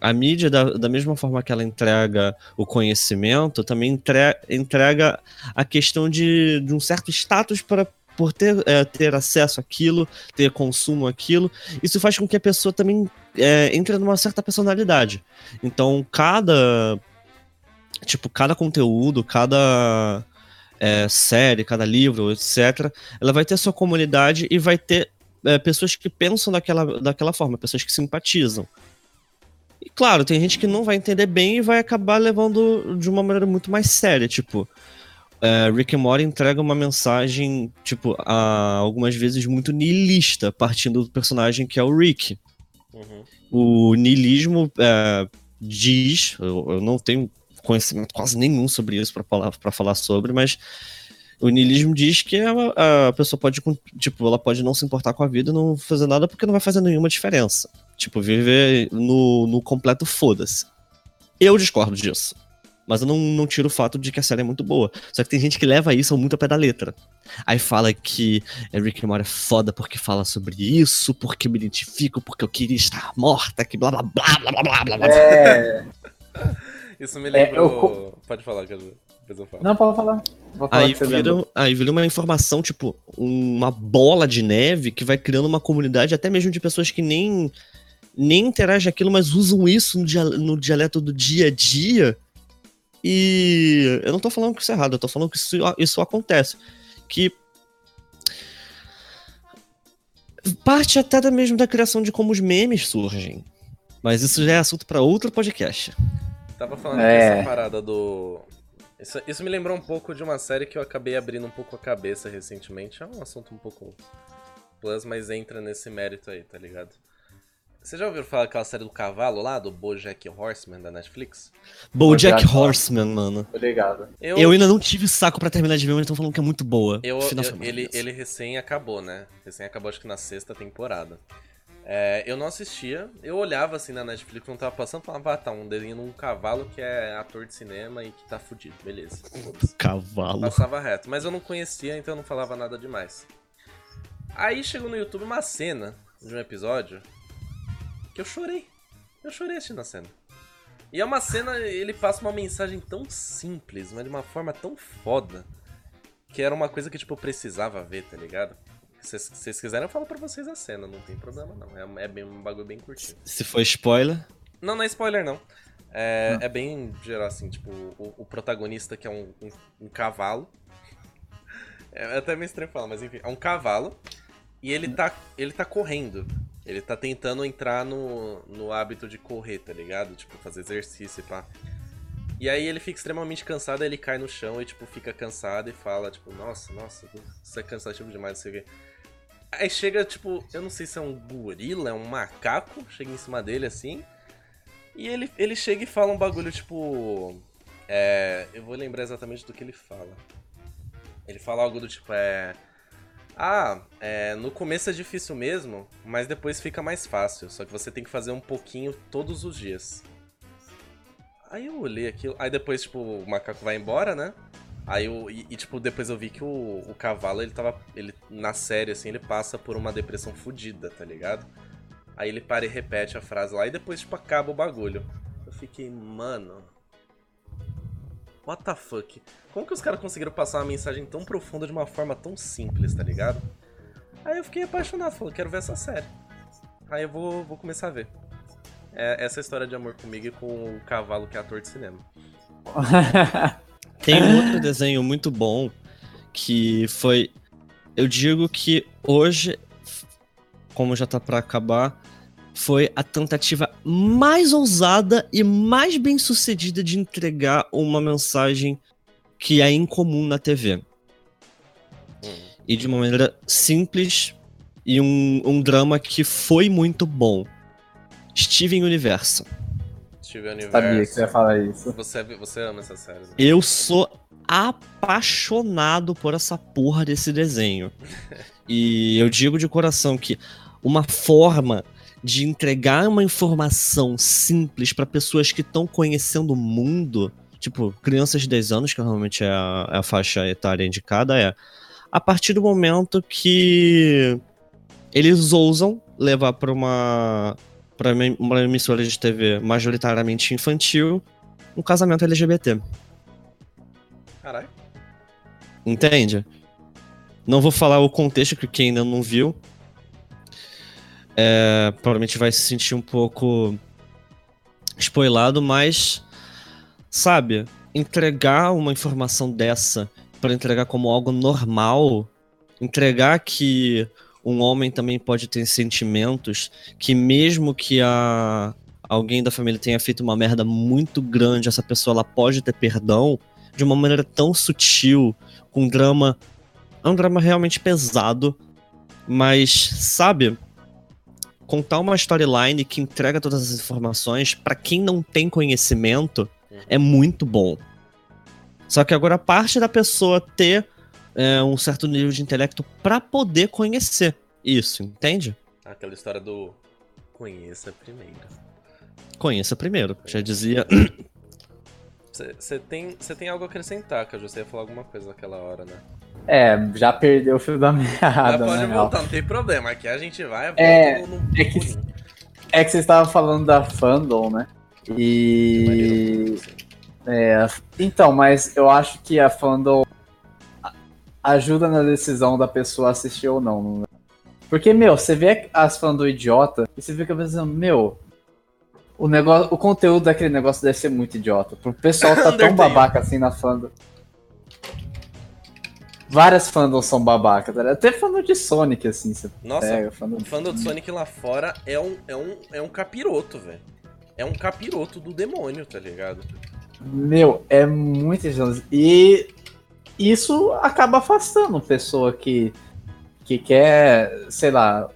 A mídia, da, da mesma forma que ela entrega o conhecimento, também entre- entrega a questão de, de um certo status para por ter, é, ter acesso àquilo, ter consumo àquilo. Isso faz com que a pessoa também é, entre numa certa personalidade. Então, cada tipo, cada conteúdo, cada é, série, cada livro, etc., ela vai ter sua comunidade e vai ter é, pessoas que pensam daquela, daquela forma, pessoas que simpatizam. E claro, tem gente que não vai entender bem e vai acabar levando de uma maneira muito mais séria, tipo. é, Rick and Morty entrega uma mensagem, tipo, a, algumas vezes muito niilista, partindo do personagem que é o Rick. Uhum. O niilismo é, diz, eu, eu não tenho conhecimento quase nenhum sobre isso para falar, pra falar sobre, mas o niilismo diz que a, a, pessoa pode, tipo, ela pode não se importar com a vida e não fazer nada porque não vai fazer nenhuma diferença. Tipo, viver no, no completo foda-se. Eu discordo disso. Mas eu não, não tiro o fato de que a série é muito boa. Só que tem gente que leva isso muito a pé da letra. Aí fala que Rick and Morty é foda porque fala sobre isso, porque me identifico, porque eu queria estar morta, que blá blá blá blá blá blá blá. É. (laughs) Isso me É, lembrou. eu co- Pode falar, quer dizer. Depois eu. Não, pode falar. Vou falar Aí que você vira, lembra. aí vira uma informação, tipo, uma bola de neve que vai criando uma comunidade, até mesmo de pessoas que nem, nem interagem aquilo, mas usam isso no, dia, no dialeto do dia a dia. E eu não tô falando que isso é errado, eu tô falando que isso, isso acontece. Que parte até da mesmo da criação de como os memes surgem. Mas isso já é assunto pra outro podcast. Tava falando É. dessa parada do. Isso, isso me lembrou um pouco de uma série que eu acabei abrindo um pouco a cabeça recentemente. É um assunto um pouco plus, mas entra nesse mérito aí, tá ligado? Você já ouviu falar daquela série do cavalo lá, do Bojack Horseman da Netflix? BoJack Horseman, mano. Obrigado. Eu ainda não tive saco pra terminar de ver, mas estão falando que é muito boa. Eu, eu- ele, ele recém acabou, né? Recém acabou, acho que na sexta temporada. É, eu não assistia, eu olhava assim na Netflix, não tava passando, falava, ah, tá, um desenho num cavalo que é ator de cinema e que tá fudido, beleza. Cavalo. Passava reto, mas eu não conhecia, então eu não falava nada demais. Aí chegou no YouTube uma cena de um episódio que eu chorei. Eu chorei assistindo a cena. E é uma cena, ele passa uma mensagem tão simples, mas de uma forma tão foda, que era uma coisa que, tipo, eu precisava ver, tá ligado? Se vocês- se vocês quiserem, eu falo pra vocês a cena, não tem problema não. É, é bem, um bagulho bem curtinho. Se for spoiler, Não, não é spoiler, não. É, é bem geral, assim, tipo, o, o protagonista que é um, um, um cavalo. É até meio estranho falar, mas enfim, é um cavalo. E ele tá, ele tá correndo. Ele tá tentando entrar no, no hábito de correr, tá ligado? Tipo, fazer exercício e pá. E aí ele fica extremamente cansado, ele cai no chão e, tipo, fica cansado e fala, tipo, nossa, nossa, você é cansativo demais, não sei o quê. Aí chega, tipo, eu não sei se é um gorila, é um macaco, chega em cima dele assim. E ele, ele chega e fala um bagulho, tipo. É. Eu vou lembrar exatamente do que ele fala. Ele fala algo do tipo, é. Ah, é, no começo é difícil mesmo, mas depois fica mais fácil. Só que você tem que fazer um pouquinho todos os dias. Aí eu olhei aquilo. Aí depois, tipo, o macaco vai embora, né? Aí eu. E, e, tipo, depois eu vi que o, o cavalo, ele tava. Ele, na série, assim, ele passa por uma depressão fodida, tá ligado? Aí ele para e repete a frase lá e depois, tipo, acaba o bagulho. Eu fiquei, mano. What the fuck? Como que os caras conseguiram passar uma mensagem tão profunda de uma forma tão simples, tá ligado? Aí eu fiquei apaixonado, falei, quero ver essa série. Aí eu vou, vou começar a ver. É essa história de amor comigo e com o cavalo que é ator de cinema. (laughs) Tem um outro desenho muito bom que foi. Eu digo que hoje, como já tá para acabar, foi a tentativa mais ousada e mais bem sucedida de entregar uma mensagem que é incomum na TV. E de uma maneira simples e um, um drama que foi muito bom. Steven Universo. Steven Universo. Sabia que você ia falar isso. Você, você ama essa série. Né? Eu sou apaixonado por essa porra desse desenho. (laughs) e eu digo de coração que uma forma de entregar uma informação simples para pessoas que estão conhecendo o mundo, tipo, crianças de 10 anos, que normalmente é a, é a faixa etária indicada, é a partir do momento que eles ousam levar para uma para uma emissora de TV majoritariamente infantil um casamento LGBT. Caralho. Entende? Não vou falar o contexto que quem ainda não viu, é, provavelmente vai se sentir um pouco spoilado, mas sabe, entregar uma informação dessa para entregar como algo normal, entregar que um homem também pode ter sentimentos, que mesmo que a alguém da família tenha feito uma merda muito grande, essa pessoa ela pode ter perdão de uma maneira tão sutil, com um drama, é um drama realmente pesado, mas sabe, contar uma storyline que entrega todas as informações para quem não tem conhecimento é muito bom. Só que agora parte da pessoa ter é, um certo nível de intelecto para poder conhecer isso, entende? Aquela história do conheça primeiro. Conheça primeiro, já dizia. Você (coughs) tem, tem algo a acrescentar, que eu já ia falar alguma coisa naquela hora, né? É, já perdeu o fio da meada. Mas pode né, voltar, não tem problema. Aqui a gente vai é, no, no... é, que, é que você estava falando da fandom, né? E. É, então, mas eu acho que a fandom ajuda na decisão da pessoa assistir ou não. Né? Porque, meu, você vê as fandom idiota e você fica pensando, meu, o, negócio, o conteúdo daquele negócio deve ser muito idiota. O pessoal tá (laughs) tão babaca assim na fandom. Várias fandoms são babacas, tá até fandom de Sonic, assim. Você Nossa, pega, fandom... o fandom de Sonic lá fora é um, é um, é um capiroto, velho. É um capiroto do demônio, tá ligado? Meu, é muito injusto. E isso acaba afastando pessoa que, que quer, sei lá,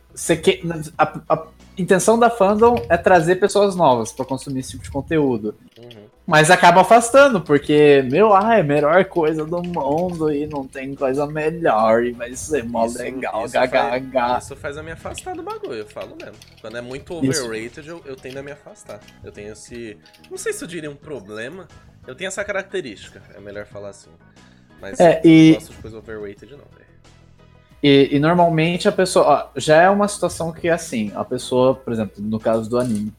a, a intenção da fandom é trazer pessoas novas para consumir esse tipo de conteúdo. Uhum. Mas acaba afastando, porque, meu, ah, é a melhor coisa do mundo e não tem coisa melhor e vai ser mó isso, legal, isso gagagá. Faz, isso faz a me afastar do bagulho, eu falo mesmo. Quando é muito overrated, eu, eu tendo a me afastar. Eu tenho esse. Não sei se eu diria um problema. Eu tenho essa característica, é melhor falar assim. Mas é, e... não gosto de coisa overrated, não, velho. E, e, normalmente a pessoa. Ó, já é uma situação que é assim, a pessoa, por exemplo, no caso do anime,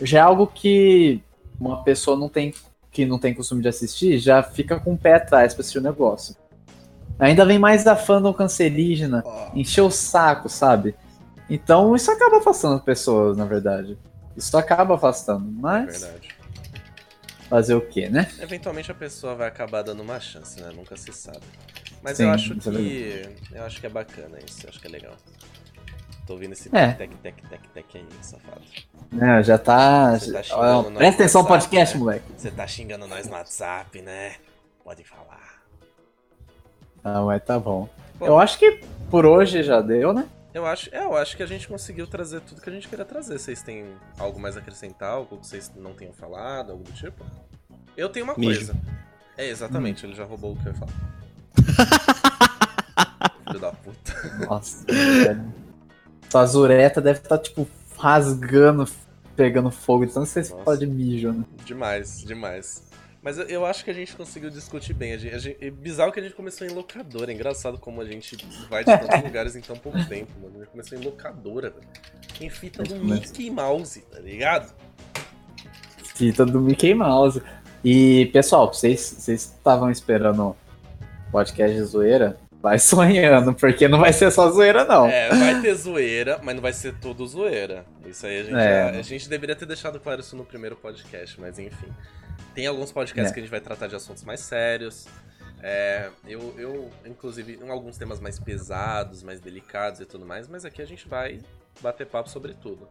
já é algo que uma pessoa não tem que não tem costume de assistir, já fica com o pé atrás pra assistir o negócio. Ainda vem mais da fandom cancerígena, oh. encher o saco, sabe? Então isso acaba afastando as pessoas, na verdade. Isso acaba afastando, mas. Verdade. Fazer o quê, né? Eventualmente a pessoa vai acabar dando uma chance, né? Nunca se sabe. Mas Sim, eu acho é que. É eu acho que é bacana isso, eu acho que é legal. Tô ouvindo esse É. tec, tec, tec, tec aí, safado. Não, já tá. Você tá xingando presta atenção no podcast, né? moleque. Você tá xingando nós no WhatsApp, né? Pode falar. Ah, mas tá bom. Bom. Eu acho que por hoje já deu, né? Eu acho, é, eu acho que a gente conseguiu trazer tudo que a gente queria trazer. Vocês têm algo mais a acrescentar? Algo que vocês não tenham falado? Algo do tipo? Eu tenho uma Mijo. coisa. É, exatamente, ele já roubou o que eu ia falar. (laughs) Filho da puta. Nossa, velho. Sua zureta deve estar, tipo, rasgando, pegando fogo. Então você Nossa. fala de mijo, né? Demais, demais. Mas eu, acho que a gente conseguiu discutir bem. A gente, a gente- é bizarro que a gente começou em locadora. É engraçado como a gente vai de tantos (laughs) lugares em tão pouco tempo, mano. A gente começou em locadora, velho. Em fita do Começa. Mickey Mouse, tá ligado? Fita do Mickey Mouse. E, pessoal, vocês vocês estavam esperando podcast de zoeira? Vai sonhando, porque não vai ser só zoeira, não. É, vai ter zoeira, mas não vai ser tudo zoeira. Isso aí a gente, É. já- a gente deveria ter deixado claro isso no primeiro podcast, mas enfim. Tem alguns podcasts É. que a gente vai tratar de assuntos mais sérios. É, eu, eu, inclusive, em alguns temas mais pesados, mais delicados e tudo mais, mas aqui a gente vai bater papo sobre tudo.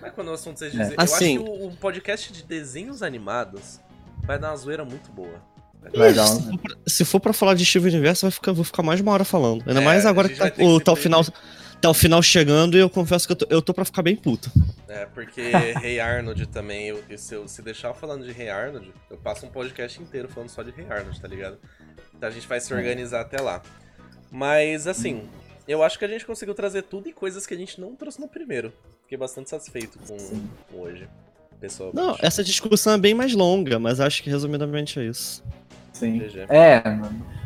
Mas quando o assunto seja É. dizer, Assim- eu acho que o, o podcast de desenhos animados vai dar uma zoeira muito boa. Vai dar Se um- for pra- Se for pra falar de Steven Universo, vai ficar, vou ficar mais de uma hora falando. Ainda É, mais agora que tá, o, tá o final. Tá o final chegando e eu confesso que eu tô, eu tô pra ficar bem puto. É, porque (laughs) Rei Arnold também, eu, se eu se deixar falando de Rei Arnold, eu passo um podcast inteiro falando só de Rei Arnold, tá ligado? Então a gente vai se organizar até lá. Mas assim, eu acho que a gente conseguiu trazer tudo e coisas que a gente não trouxe no primeiro. Fiquei bastante satisfeito com Sim. hoje. Pessoal, Não, essa discussão é bem mais longa, mas acho que resumidamente é isso. Sim. GG. É,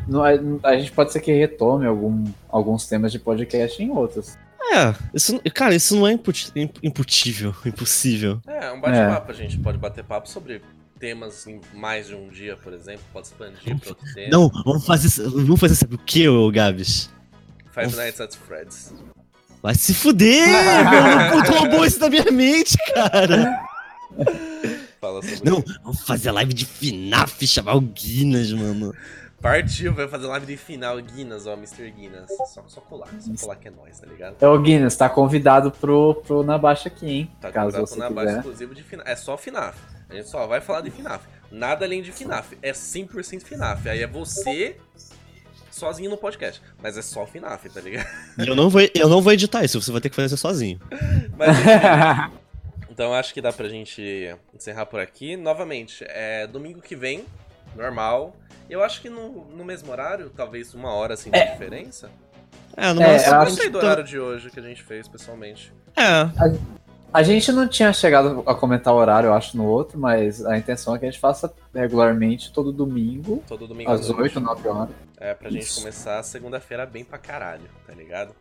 não- a, a gente pode ser que retome algum, alguns temas de podcast em outros. É, isso, cara, isso não é imputi- im- imputível, impossível. É, um bate-papo, a gente pode bater papo sobre temas em mais de um dia, por exemplo, pode expandir pra outro tema. Não, vamos fazer, vamos fazer sabe o que, ô Gabs? Five Nights at Freddy's. Vai se fuder, mano! Puto, roubou isso da minha mente, cara! (laughs) Fala sobre Não, vamos fazer live de FNAF, chamar o Guinness, mano. Partiu, vai fazer live de final, Guinness, ó, Mr. Guinness. Só, só colar, só colar que é nóis, tá ligado? É o Guinness, tá convidado pro, pro Na Baixa aqui, hein? Tá caso convidado você na quiser. exclusivo de FNAF. É só FNAF. A gente só vai falar de FNAF. Nada além de FNAF. É 100% FNAF. Aí é você sozinho no podcast. Mas é só FNAF, tá ligado? E eu não vou, eu não vou editar isso, você vai ter que fazer sozinho. Mas enfim. (laughs) Então acho que dá pra gente encerrar por aqui. Novamente, é domingo que vem, normal. Eu acho que no, no mesmo horário, talvez uma hora assim de É. diferença. É, no É, eu gostei do horário de hoje que a gente fez, pessoalmente. É, A gente não tinha chegado a comentar o horário, eu acho, no outro, mas a intenção é que a gente faça regularmente todo domingo, Todo domingo às noite. 8, 9 horas. É, pra gente Isso. começar a segunda-feira bem pra caralho, tá ligado?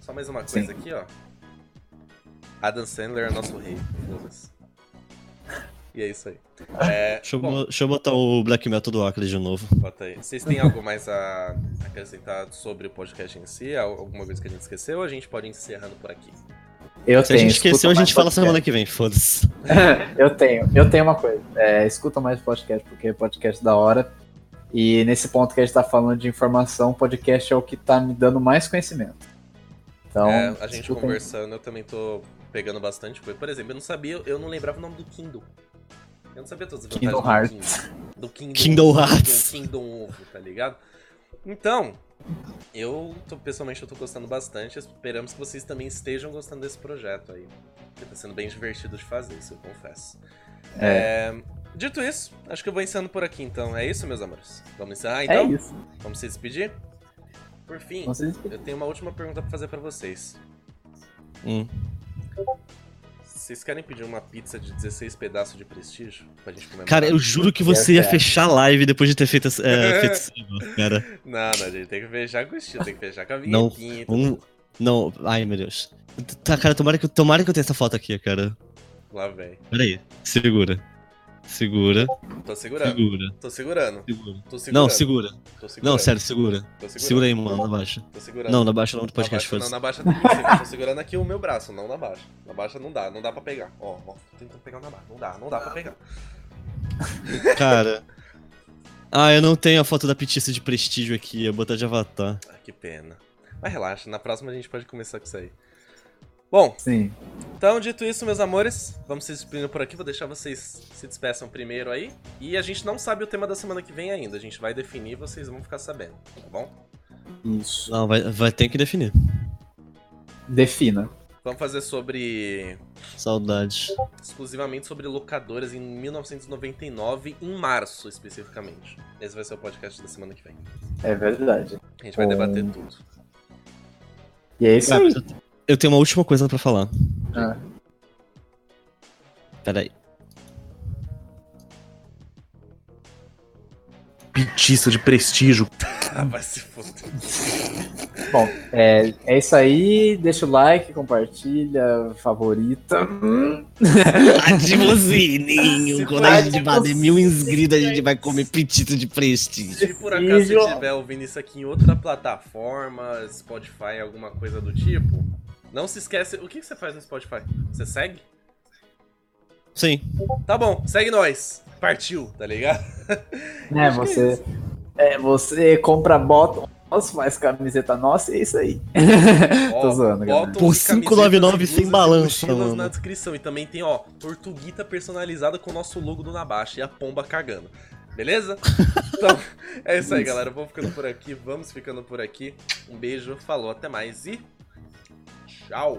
Só mais uma coisa Sim. aqui, ó. Adam Sandler é nosso rei. Foda-se. E é isso aí. É, deixa eu, bom, deixa eu botar o Black Metal do Acre de novo. bota aí. Vocês têm algo mais a acrescentar sobre o podcast em si? Al- Alguma coisa que a gente esqueceu ou a gente pode ir encerrando por aqui? Eu Se a tenho. gente esqueceu, a gente fala podcast. semana que vem, foda-se. (laughs) eu tenho, eu tenho uma coisa. É, escuta mais podcast, porque é podcast da hora. E nesse ponto que a gente tá falando de informação, podcast é o que tá me dando mais conhecimento. Então, É, a gente escutem. conversando, eu também tô pegando bastante coisa. Por exemplo, eu não sabia, eu não lembrava o nome do Kindle. Eu não sabia todas as vantagens Kingdom do Hearts. Kindle. Do Kingdom, Kingdom Hearts. Do Kingdom Ovo, tá ligado? Então, eu tô, pessoalmente eu tô gostando bastante. Esperamos que vocês também estejam gostando desse projeto aí. Porque tá sendo bem divertido de fazer, isso eu confesso. É, dito isso, acho que eu vou encerrando por aqui então. É isso, meus amores? Vamos encerrar É então? isso. Vamos se despedir? Por fim, Vocês- eu tenho uma última pergunta pra fazer pra vocês. Hum. Vocês querem pedir uma pizza de 16 pedaços de prestígio pra gente comemorar? Cara, eu juro que você ia é. fechar a live depois de ter feito, essa- é, (laughs) feito esse negócio, cara. Não, não, a gente tem que fechar com o estilo, tem que fechar com a Não, vinhetinha. tudo. Um, não, ai meu Deus. Tá, cara, tomara que, eu- tomara que eu tenha essa foto aqui, cara. Lá vem. Pera aí, segura. Segura, Tô segurando. segura, Tô segurando. segura. Tô segurando. Não, segura. Não, sério, segura. Segura aí, mano, na baixa. Tô segurando. Não, na baixa não do podcast, não, na baixa tem que ser. Tô segurando aqui o meu braço, não na baixa. Na baixa não dá, não dá pra pegar. Ó, ó, tô tentando pegar na baixa. Não dá, não dá pra pegar. (laughs) Cara. Ah, eu não tenho a foto da petiça de prestígio aqui, eu botar de avatar. Ah, que pena. Mas relaxa, na próxima a gente pode começar com isso aí. Bom, Sim. então dito isso, meus amores, vamos se despedindo por aqui. Vou deixar vocês se despeçam primeiro aí. E a gente não sabe o tema da semana que vem ainda. A gente vai definir e vocês vão ficar sabendo, tá bom? Isso. Não, vai, vai ter que definir. Defina. Vamos fazer sobre. Saudades. exclusivamente sobre locadoras em 1999, em março especificamente. Esse vai ser o podcast da semana que vem. É verdade. A gente vai Bom. debater tudo. E é isso Ah, aí. Eu- tenho uma última coisa pra falar. Ah, Peraí. Petista de prestígio. Ah, vai se foder. Bom, é, é isso aí. Deixa o like, compartilha, favorita. Ativa o sininho. Se Quando a gente bater mil inscritos, a gente vai comer petito de prestígio. Se por acaso você estiver ouvindo isso aqui em outra plataforma, Spotify, alguma coisa do tipo, não se esquece. O que você faz no Spotify? Você segue? Sim. Tá bom, segue nós. Partiu, tá ligado? É, que é você, isso. é, você compra bota nossa, faz camiseta nossa e é isso aí. (laughs) Tô zoando, galera. Por e camisetas 5,99 e blusas sem balança, mochilas mano. na descrição. E também tem, ó, tortuguita personalizada com o nosso logo do Nabaxa e a pomba cagando. Beleza? (laughs) Então, é isso aí, galera. Vamos ficando por aqui, vamos ficando por aqui. Um beijo, falou, até mais e. Tchau.